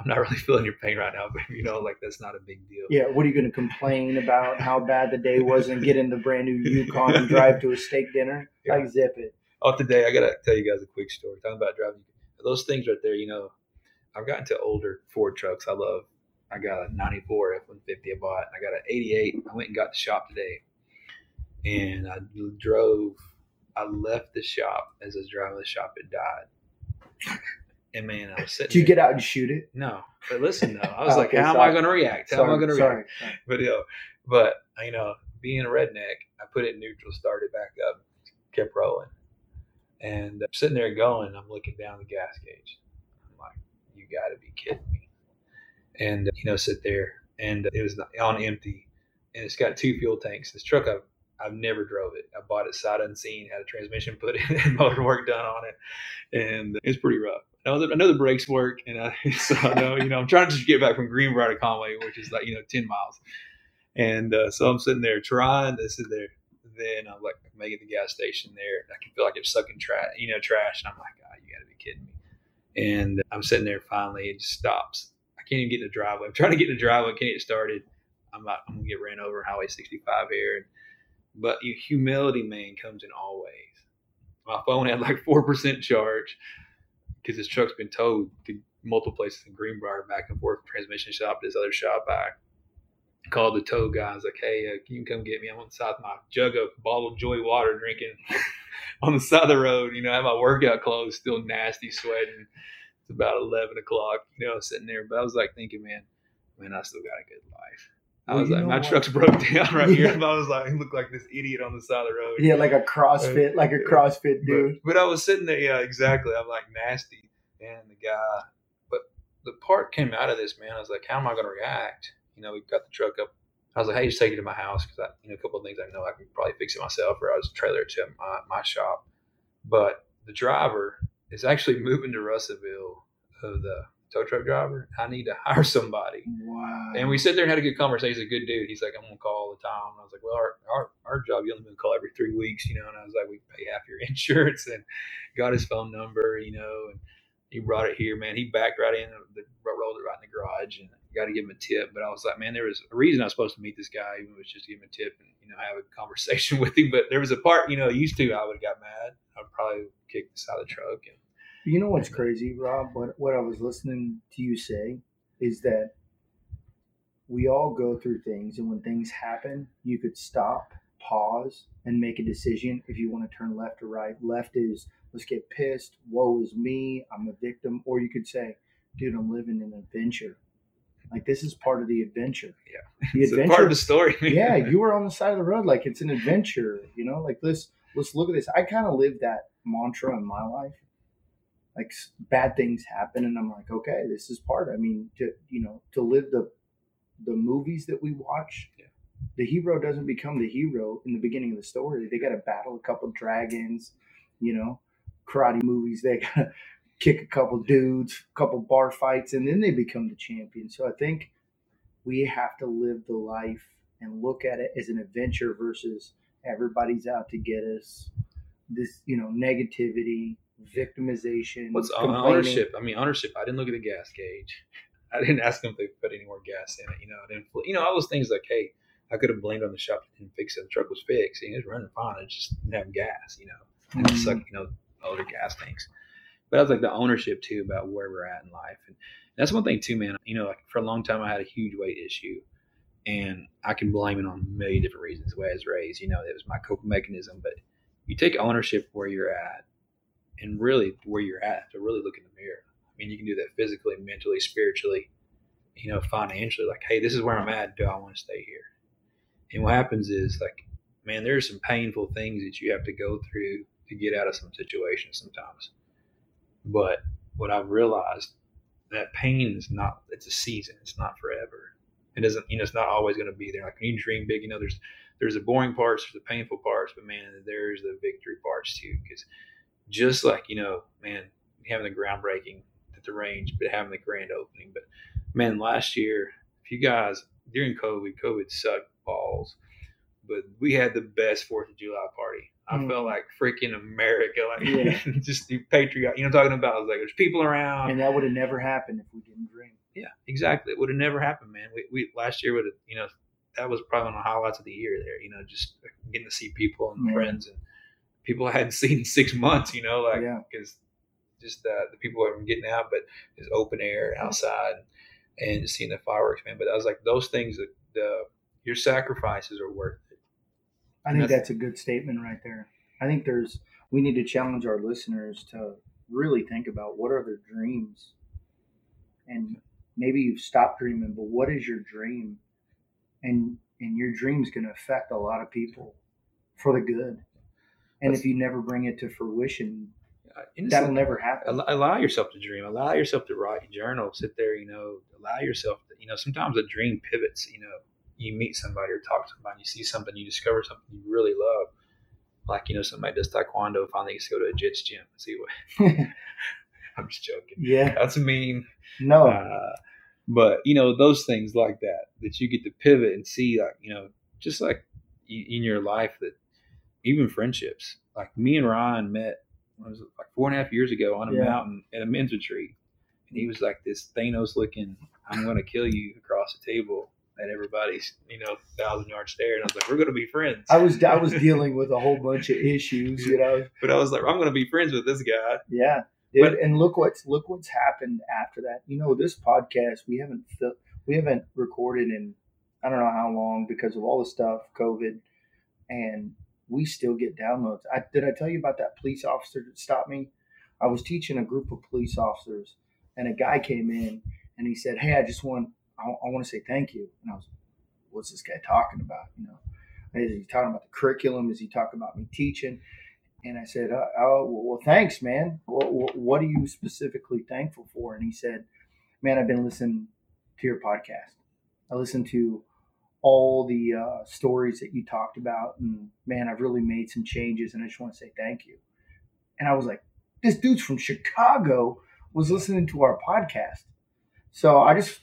I'm not really feeling your pain right now, but you know, like that's not a big deal. Yeah, what are you going to complain about how bad the day was and get in the brand new Yukon and drive to a steak dinner? Yeah. Like, zip it. Oh, today I gotta tell you guys a quick story. Talking about driving, those things right there. You know, I've gotten to older Ford trucks. I love. I got a '94 F-150 I bought. I got an '88. I went and got the shop today, and I drove. I left the shop as I was driving the shop. It died, and man, I was sitting. Did you there- get out and shoot it? No, but listen though, I was like, Okay, how am. I going to react? How am I going to react? sorry. But you know, but you know, being a redneck, I put it in neutral, started back up, kept rolling, and I'm sitting there going. I'm looking down the gas gauge. I'm like, you got to be kidding me! And you know, sit there, and it was on empty, and it's got two fuel tanks. This truck, I've I've never drove it. I bought it sight unseen, had a transmission put in, and motor work done on it, and it's pretty rough. Know, the, I know the brakes work, and I, so I know, you know, I'm trying to just get back from Greenbrier to Conway, which is like, you know, 10 miles. And uh, so I'm sitting there trying to sit there. Then I'm like making the gas station there. I can feel like it's sucking trash, you know, trash. And I'm like, oh, you got to be kidding me. And I'm sitting there finally, it just stops. I can't even get in the driveway. I'm trying to get in the driveway, can't get started. I'm like, I'm to get ran over Highway 65 here. But you, humility, man, comes in all ways. My phone had like 4% charge because this truck's been towed to multiple places in Greenbrier, back and forth, transmission shop, this other shop. I called the tow guys like, hey, uh, can you come get me? I'm on the side of my jug of bottled Joy water drinking on the side of the road. You know, I have my workout clothes, still nasty, sweating. It's about 11 o'clock, you know, sitting there. But I was like thinking, man, man, I still got a good life. I Well, was like, my what? truck's broke down right here. Yeah. And I was like, I look like this idiot on the side of the road. Yeah, like a CrossFit, like a CrossFit dude. But, but I was sitting there, yeah, exactly. I'm like nasty, and the guy. But the part came out of this, man. I was like, how am I going to react? You know, we got the truck up. I was like, hey, just take it to my house because I, you know, a couple of things I know I can probably fix it myself, or I was trailer it to my, my shop. But the driver is actually moving to Russellville. Of the tow truck driver, I need to hire somebody. Wow. And we sat there and had a good conversation. He's a good dude. He's like, I'm gonna call all the time. And I was like, Well, our our, our job, you only gonna call every three weeks, you know. And I was like, We pay half your insurance, and got his phone number, you know. And he brought it here, man. He backed right in, the, rolled it right in the garage, and got to give him a tip. But I was like, Man, there was a reason I was supposed to meet this guy, even it was just to give him a tip and you know have a conversation with him. But there was a part, you know, used to I would have got mad. I'd probably kick the side of the truck. And, You know what's crazy, Rob? What what I was listening to you say is that we all go through things, and when things happen, you could stop, pause, and make a decision if you want to turn left or right. Left is let's get pissed, woe is me, I'm a victim, or you could say, dude, I'm living an adventure. Like this is part of the adventure. Yeah. The It's a adventure. part of the story. yeah, you were on the side of the road. Like it's an adventure. You know, like let's let's look at this. I kind of live that mantra in my life. Like bad things happen, and I'm like, okay, this is part. I mean, to you know, to live the the movies that we watch. Yeah. The hero doesn't become the hero in the beginning of the story. They got to battle a couple dragons, you know, karate movies. They got to kick a couple dudes, a couple bar fights, and then they become the champion. So I think we have to live the life and look at it as an adventure versus everybody's out to get us. This, you know, negativity, victimization, What's uh, ownership? I mean, ownership. I didn't look at the gas gauge. I didn't ask them if they put any more gas in it. You know, I didn't. You know, all those things like, hey, I could have blamed on the shop that didn't fix it. The truck was fixed. and It was running fine. It just didn't have gas. You know, and it Mhm. sucked. You know, older gas tanks. But I was like the ownership too about where we're at in life, and that's one thing too, man. You know, like for a long time I had a huge weight issue, and I can blame it on a million different reasons. The way I was raised, you know, it was my coping mechanism. But you take ownership where you're at, and really where you're at to really look in the mirror. I mean, you can do that physically, mentally, spiritually, you know, financially. Like, hey, this is where I'm at. Do I want to stay here? And what happens is, like, man, there's some painful things that you have to go through to get out of some situations sometimes. But what I've realized that pain is not, it's a season. It's not forever. It doesn't, you know, it's not always going to be there. Like when you dream big, you know, there's, there's the boring parts, there's the painful parts, but man, there's the victory parts too. Because just like, you know, man, having the groundbreaking at the range, but having the grand opening. But man, last year, if you guys, during COVID, COVID sucked balls, but we had the best 4th of July party. I Mm. felt like freaking America, like Yeah. just the patriot. You know, talking about like there's people around. and that would have never happened if we didn't dream. yeah, exactly. It would have never happened, man. We, we last year would have, you know, that was probably one of the highlights of the year. There, you know, just getting to see people and Yeah. friends and people I hadn't seen in six months. You know, like Yeah. because just uh, the people were getting out, but it's open air outside and seeing the fireworks, man. But I was like, those things that the your sacrifices are worth it. I think that's- that's a good statement right there. I think there's we need to challenge our listeners to really think about what are their dreams, and maybe you've stopped dreaming, but what is your dream? And and your dream's going to affect a lot of people for the good. And if you never bring it to fruition, Uh, that'll never happen. Al- allow yourself to dream. Allow yourself to write journal sit there you know allow yourself to, you know sometimes a dream pivots you know. You meet somebody or talk to somebody you see something you discover something you really love. Like you know somebody does taekwondo finally gets to go to a jits gym and see what i'm just joking. Yeah, that's mean. No, uh, but you know those things like that that you get to pivot and see like you know just like in your life that even friendships like me and ryan met what was like four and a half years ago on a Yeah. mountain at a men's retreat and he was like this thanos looking i'm going to kill you across the table at everybody's you know thousand yard stare and i was like we're going to be friends I was I was dealing with a whole bunch of issues, you know. but i was like i'm going to be friends with this guy Yeah, dude, But- and look what's look what's happened after that. You know, this podcast we haven't we haven't recorded in I don't know how long because of all the stuff, COVID, and we still get downloads. I, did I tell you about that police officer that stopped me? I was teaching a group of police officers, and a guy came in and he said, "Hey, I just want I, I want to say thank you." And I was, "What's this guy talking about?" You know, is he talking about the curriculum? Is he talking about me teaching? And I said, uh, "Oh, well, well, thanks, man. What, what are you specifically thankful for?" And he said, "Man, I've been listening to your podcast. I listened to all the uh, stories that you talked about, and man, I've really made some changes, and I just want to say thank you." And I was like, "This dude's from Chicago was listening to our podcast." So I just,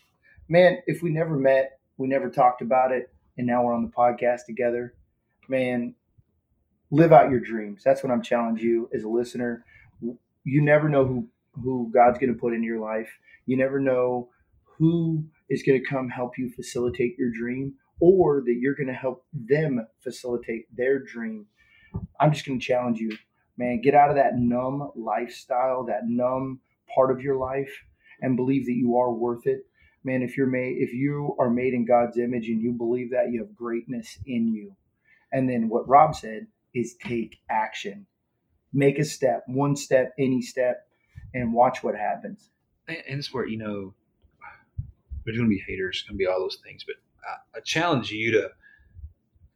man, if we never met, we never talked about it, and now we're on the podcast together, man live out your dreams. That's what I'm challenging you as a listener. You never know who who God's going to put in your life. You never know who is going to come help you facilitate your dream or that you're going to help them facilitate their dream. I'm just going to challenge you, man, get out of that numb lifestyle, that numb part of your life and believe that you are worth it. Man, if you're made if you are made in God's image and you believe that, you have greatness in you. And then what Rob said, is take action. Make a step, one step, any step, and watch what happens. and it's where you know There's to be haters. To be all those things. But I, I, challenge you to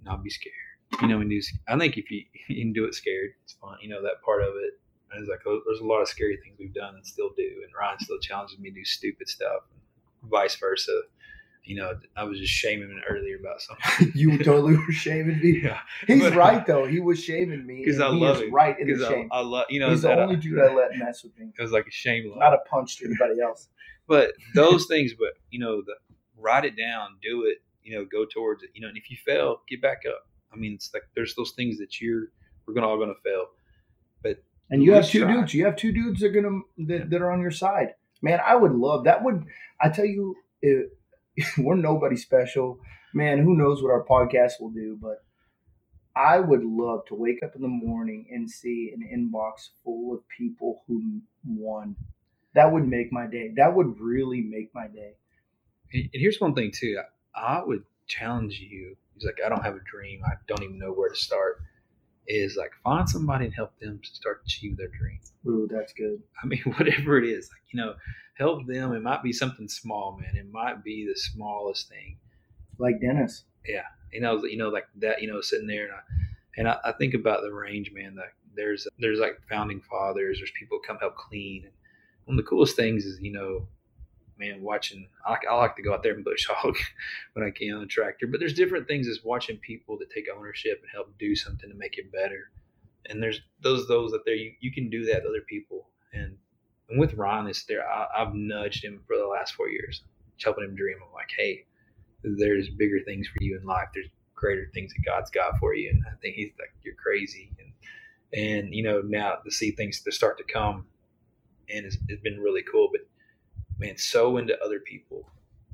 not be scared. You know, and do, I think if you, you can do it scared, it's fun. You know, that part of it. Is like, oh, there's a lot of scary things we've done and still do. And Ryan still challenges me to do stupid stuff, and vice versa you know, I was just shaming him earlier about something. you totally were shaming me. Yeah, he's but, right though. He was shaming me because I he love. Right in the shame. I, I love you know. he's the only I- dude I let mess with me. It was like a shame. Not a punch to anybody else. but those things. But you know, the write it down, do it. You know, go towards it. You know, and if you fail, get back up. I mean, it's like there's those things that you're we're gonna all gonna fail. But and you have two try. dudes. You have two dudes that are gonna that, that are on your side. Man, I would love that. Would I tell you? If, we're nobody special, man. Who knows what our podcast will do? But I would love to wake up in the morning and see an inbox full of people who won. That would make my day. That would really make my day. And, here's one thing too. I, I would challenge you. He's like, I don't have a dream. I don't even know where to start. Is like find somebody and help them to start to achieve their dream. Ooh, that's good. I mean, whatever it is, like you know, help them. It might be something small, man. It might be the smallest thing. Like Dennis. Yeah, you know, you know, like that. You know, sitting there and I, and I, I think about the range, man. That there's there's like founding fathers. There's people come help clean. And one of the coolest things is you know, man, watching. I like, to go out there and bush hog when I can on the tractor. But there's different things as watching people that take ownership and help do something to make it better. And there's those those that there you, you can do that to other people. And and with Ron, it's there. I, I've nudged him for the last four years, helping him dream. I'm like, hey, there's bigger things for you in life. There's greater things that God's got for you. And I think he's like, you're crazy. And and you know now to see things to start to come, and it's, it's been really cool. But man, so into other people.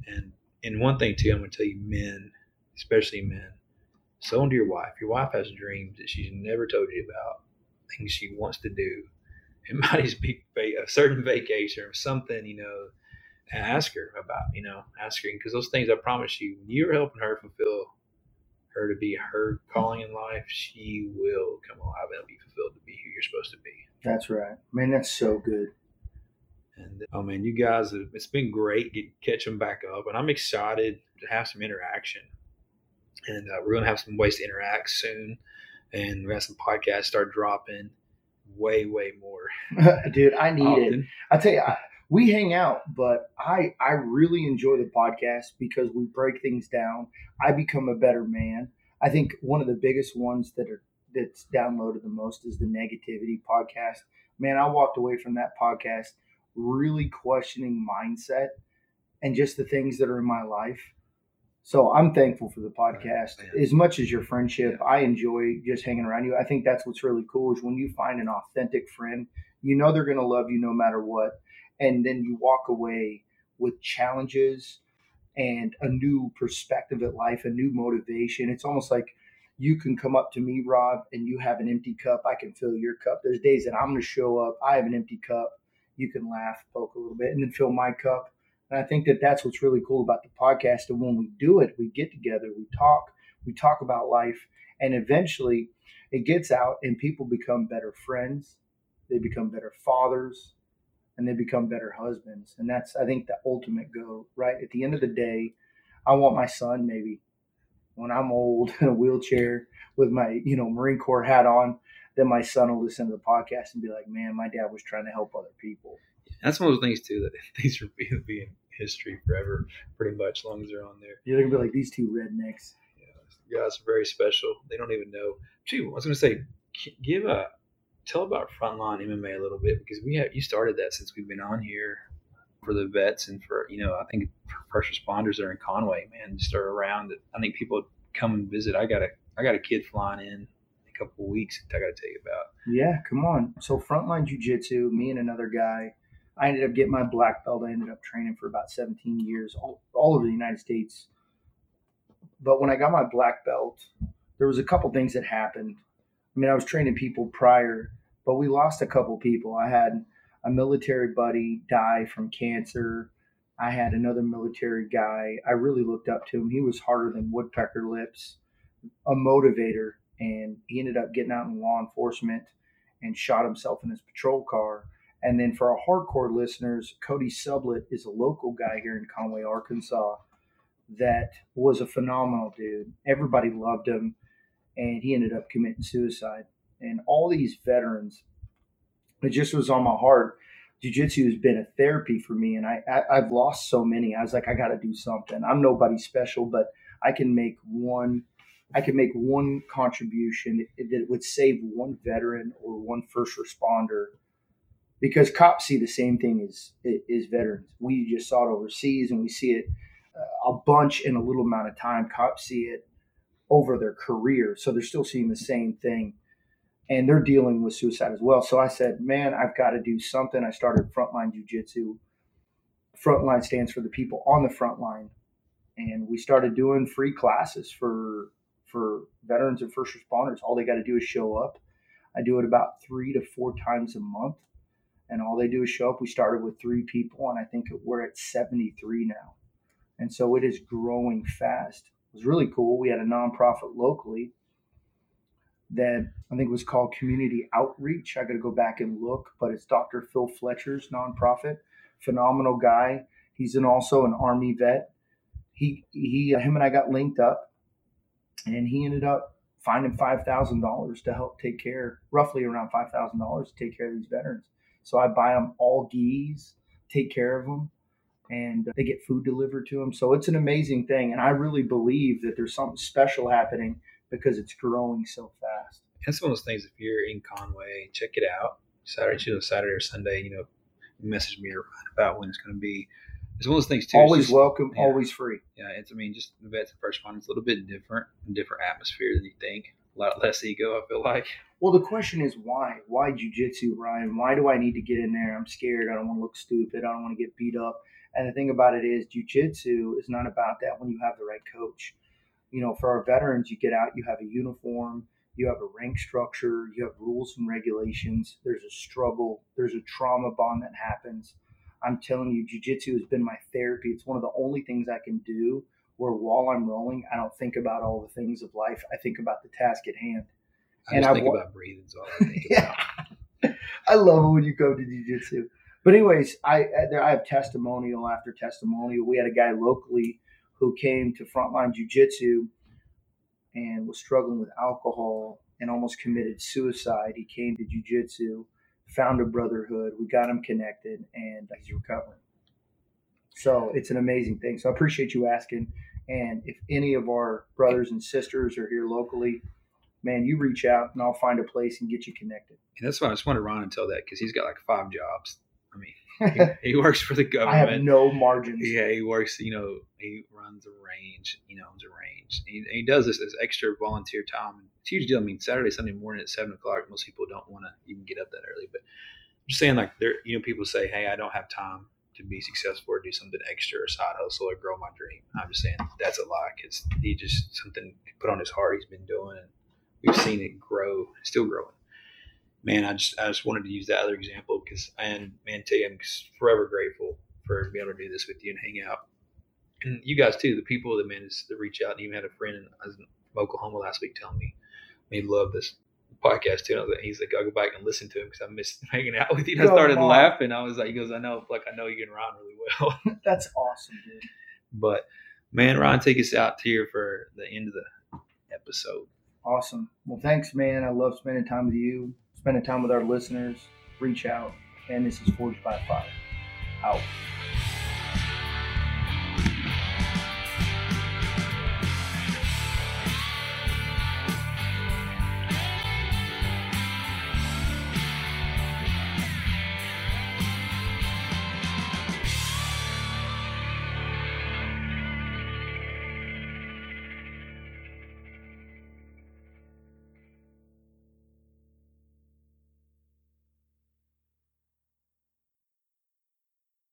And and one thing too, I'm to tell you, men, especially men, so into your wife. Your wife has dreams that she's never told you about, things she wants to do. It might just be a certain vacation or something, you know. Ask her about, you know, ask her because those things I promise you, when you're helping her fulfill her to be her calling in life, she will come alive and be fulfilled to be who you're supposed to be. That's right. Man, that's so good. And oh man, you guys, have, it's been great get, catch them back up, and I'm excited to have some interaction. And uh, we're gonna have some ways to interact soon, and we have some podcasts start dropping way, way more. Dude, I need it. I tell you, I, we hang out, but I I really enjoy the podcast because we break things down. I become a better man. I think one of the biggest ones that are that's downloaded the most is the negativity podcast. Man, I walked away from that podcast really questioning mindset and just the things that are in my life. So I'm thankful for the podcast. Yeah. As much as your friendship, I enjoy just hanging around you. I think that's what's really cool is when you find an authentic friend, you know they're going to love you no matter what and then you walk away with challenges and a new perspective at life, a new motivation. It's almost like you can come up to me, Rob, and you have an empty cup. I can fill your cup. There's days that I'm going to show up. I have an empty cup. You can laugh, poke a little bit, and then fill my cup. And I think that that's what's really cool about the podcast. And when we do it, we get together, we talk, we talk about life, and eventually it gets out, and people become better friends. They become better fathers and they become better husbands. And that's, I think, the ultimate goal, right? At the end of the day, I want my son maybe when I'm old in a wheelchair with my, you know, Marine Corps hat on, then my son will listen to the podcast and be like, man, my dad was trying to help other people. That's one of those things too that these are being be in history forever, pretty much, as long as they're on there. You're going to be like, these two rednecks. Yeah, guys are very special. They don't even know. Too, I was going to say, give a tell about frontline MMA a little bit because we have you started that since we've been on here for the vets and for you know I think for first responders that are in Conway, man, just are around. I think people come and visit. I got a I got a kid flying in couple weeks. that I got to tell you about. Yeah, come on. So frontline jujitsu, me and another guy. I ended up getting my black belt. I ended up training for about 17 years, all, all over the United States. But when I got my black belt, there was a couple things that happened. I mean, I was training people prior, but we lost a couple people. I had a military buddy die from cancer. I had another military guy. I really looked up to him. He was harder than woodpecker lips, a motivator, and he ended up getting out in law enforcement and shot himself in his patrol car. And then for our hardcore listeners, Cody Sublett is a local guy here in Conway, Arkansas, that was a phenomenal dude. Everybody loved him, and he ended up committing suicide. And all these veterans, it just was on my heart. Jiu-jitsu has been a therapy for me, and I, I I've lost so many. I was like, I got to do something. I'm nobody special, but I can make one. I could make one contribution that would save one veteran or one first responder because cops see the same thing as as veterans. We just saw it overseas, and we see it uh, a bunch in a little amount of time. Cops see it over their career, so they're still seeing the same thing, and they're dealing with suicide as well. So I said, "Man, I've got to do something." I started Frontline Jiu Jitsu. Frontline stands for the people on the front line, and we started doing free classes for for veterans and first responders. All they got to do is show up. I do it about three to four times a month and all they do is show up. We started with three people, and I think we're at 73 now. And so it is growing fast. It was really cool. We had a nonprofit locally that I think was called Community Outreach. I got to go back and look, but it's Dr. Phil Fletcher's nonprofit. Phenomenal guy. He's an also an Army vet. He he him and I got linked up, and he ended up finding five thousand dollars to help take care, roughly around five thousand dollars to take care of these veterans. So I buy them all gis, take care of them, and they get food delivered to them. So it's an amazing thing. And I really believe that there's something special happening because it's growing so fast. That's one of those things. If you're in Conway, check it out. Saturday, Saturday or Sunday, you know, message me about when it's going to be. It's one of those things too. Always just, welcome, yeah, always free. Yeah, it's. I mean, just the vets and first. It's a little bit different, different atmosphere than you think. A lot less ego, I feel like. Well, the question is why? Why jujitsu, Ryan? Why do I need to get in there? I'm scared. I don't want to look stupid. I don't want to get beat up. And the thing about it is, jujitsu is not about that when you have the right coach. You know, for our veterans, you get out, you have a uniform, you have a rank structure, you have rules and regulations. There's a struggle, there's a trauma bond that happens. I'm telling you, jujitsu has been my therapy. It's one of the only things I can do where while I'm rolling, I don't think about all the things of life. I think about the task at hand. I and I think about breathing. So I think yeah. I love it when you go to jiu-jitsu. But anyways, I I have testimonial after testimonial. We had a guy locally who came to Frontline Jiu-Jitsu and was struggling with alcohol and almost committed suicide. He came to Jiu-Jitsu, found a brotherhood. We got him connected, and he's recovering. So it's an amazing thing. So I appreciate you asking. And if any of our brothers and sisters are here locally, man, you reach out and I'll find a place and get you connected. And that's why I just wanted Ron to tell that because he's got like five jobs. I mean, he, he, works for the government. I have no margins. Yeah, he works. You know, he runs a range. You know, owns a range. And he, he does this as extra volunteer time. It's a huge deal. I mean, Saturday, Sunday morning at seven o'clock. Most people don't want to even get up that early. But I'm just saying, like, there. You know, people say, "Hey, I don't have time to be successful or do something extra or side hustle or grow my dream." I'm just saying that's a lie because he just something put on his heart. He's been doing, and we've seen it grow, still growing. Man, I just I just wanted to use that other example because and man, tell you, I'm forever grateful for being able to do this with you and hang out. And you guys too, the people that managed to reach out. And even had a friend in, Oklahoma last week telling me he loved this podcast too. And I was like, he's like, I'll go back and listen to him because I missed hanging out with you. And I started laughing. I was like, he goes, I know, like I know you and Ron really well. That's awesome, dude. But man, Ron, take us out here for the end of the episode. Awesome. Well, thanks, man. I love spending time with you, spending time with our listeners. Reach out. And this is Forged by Fire. Out.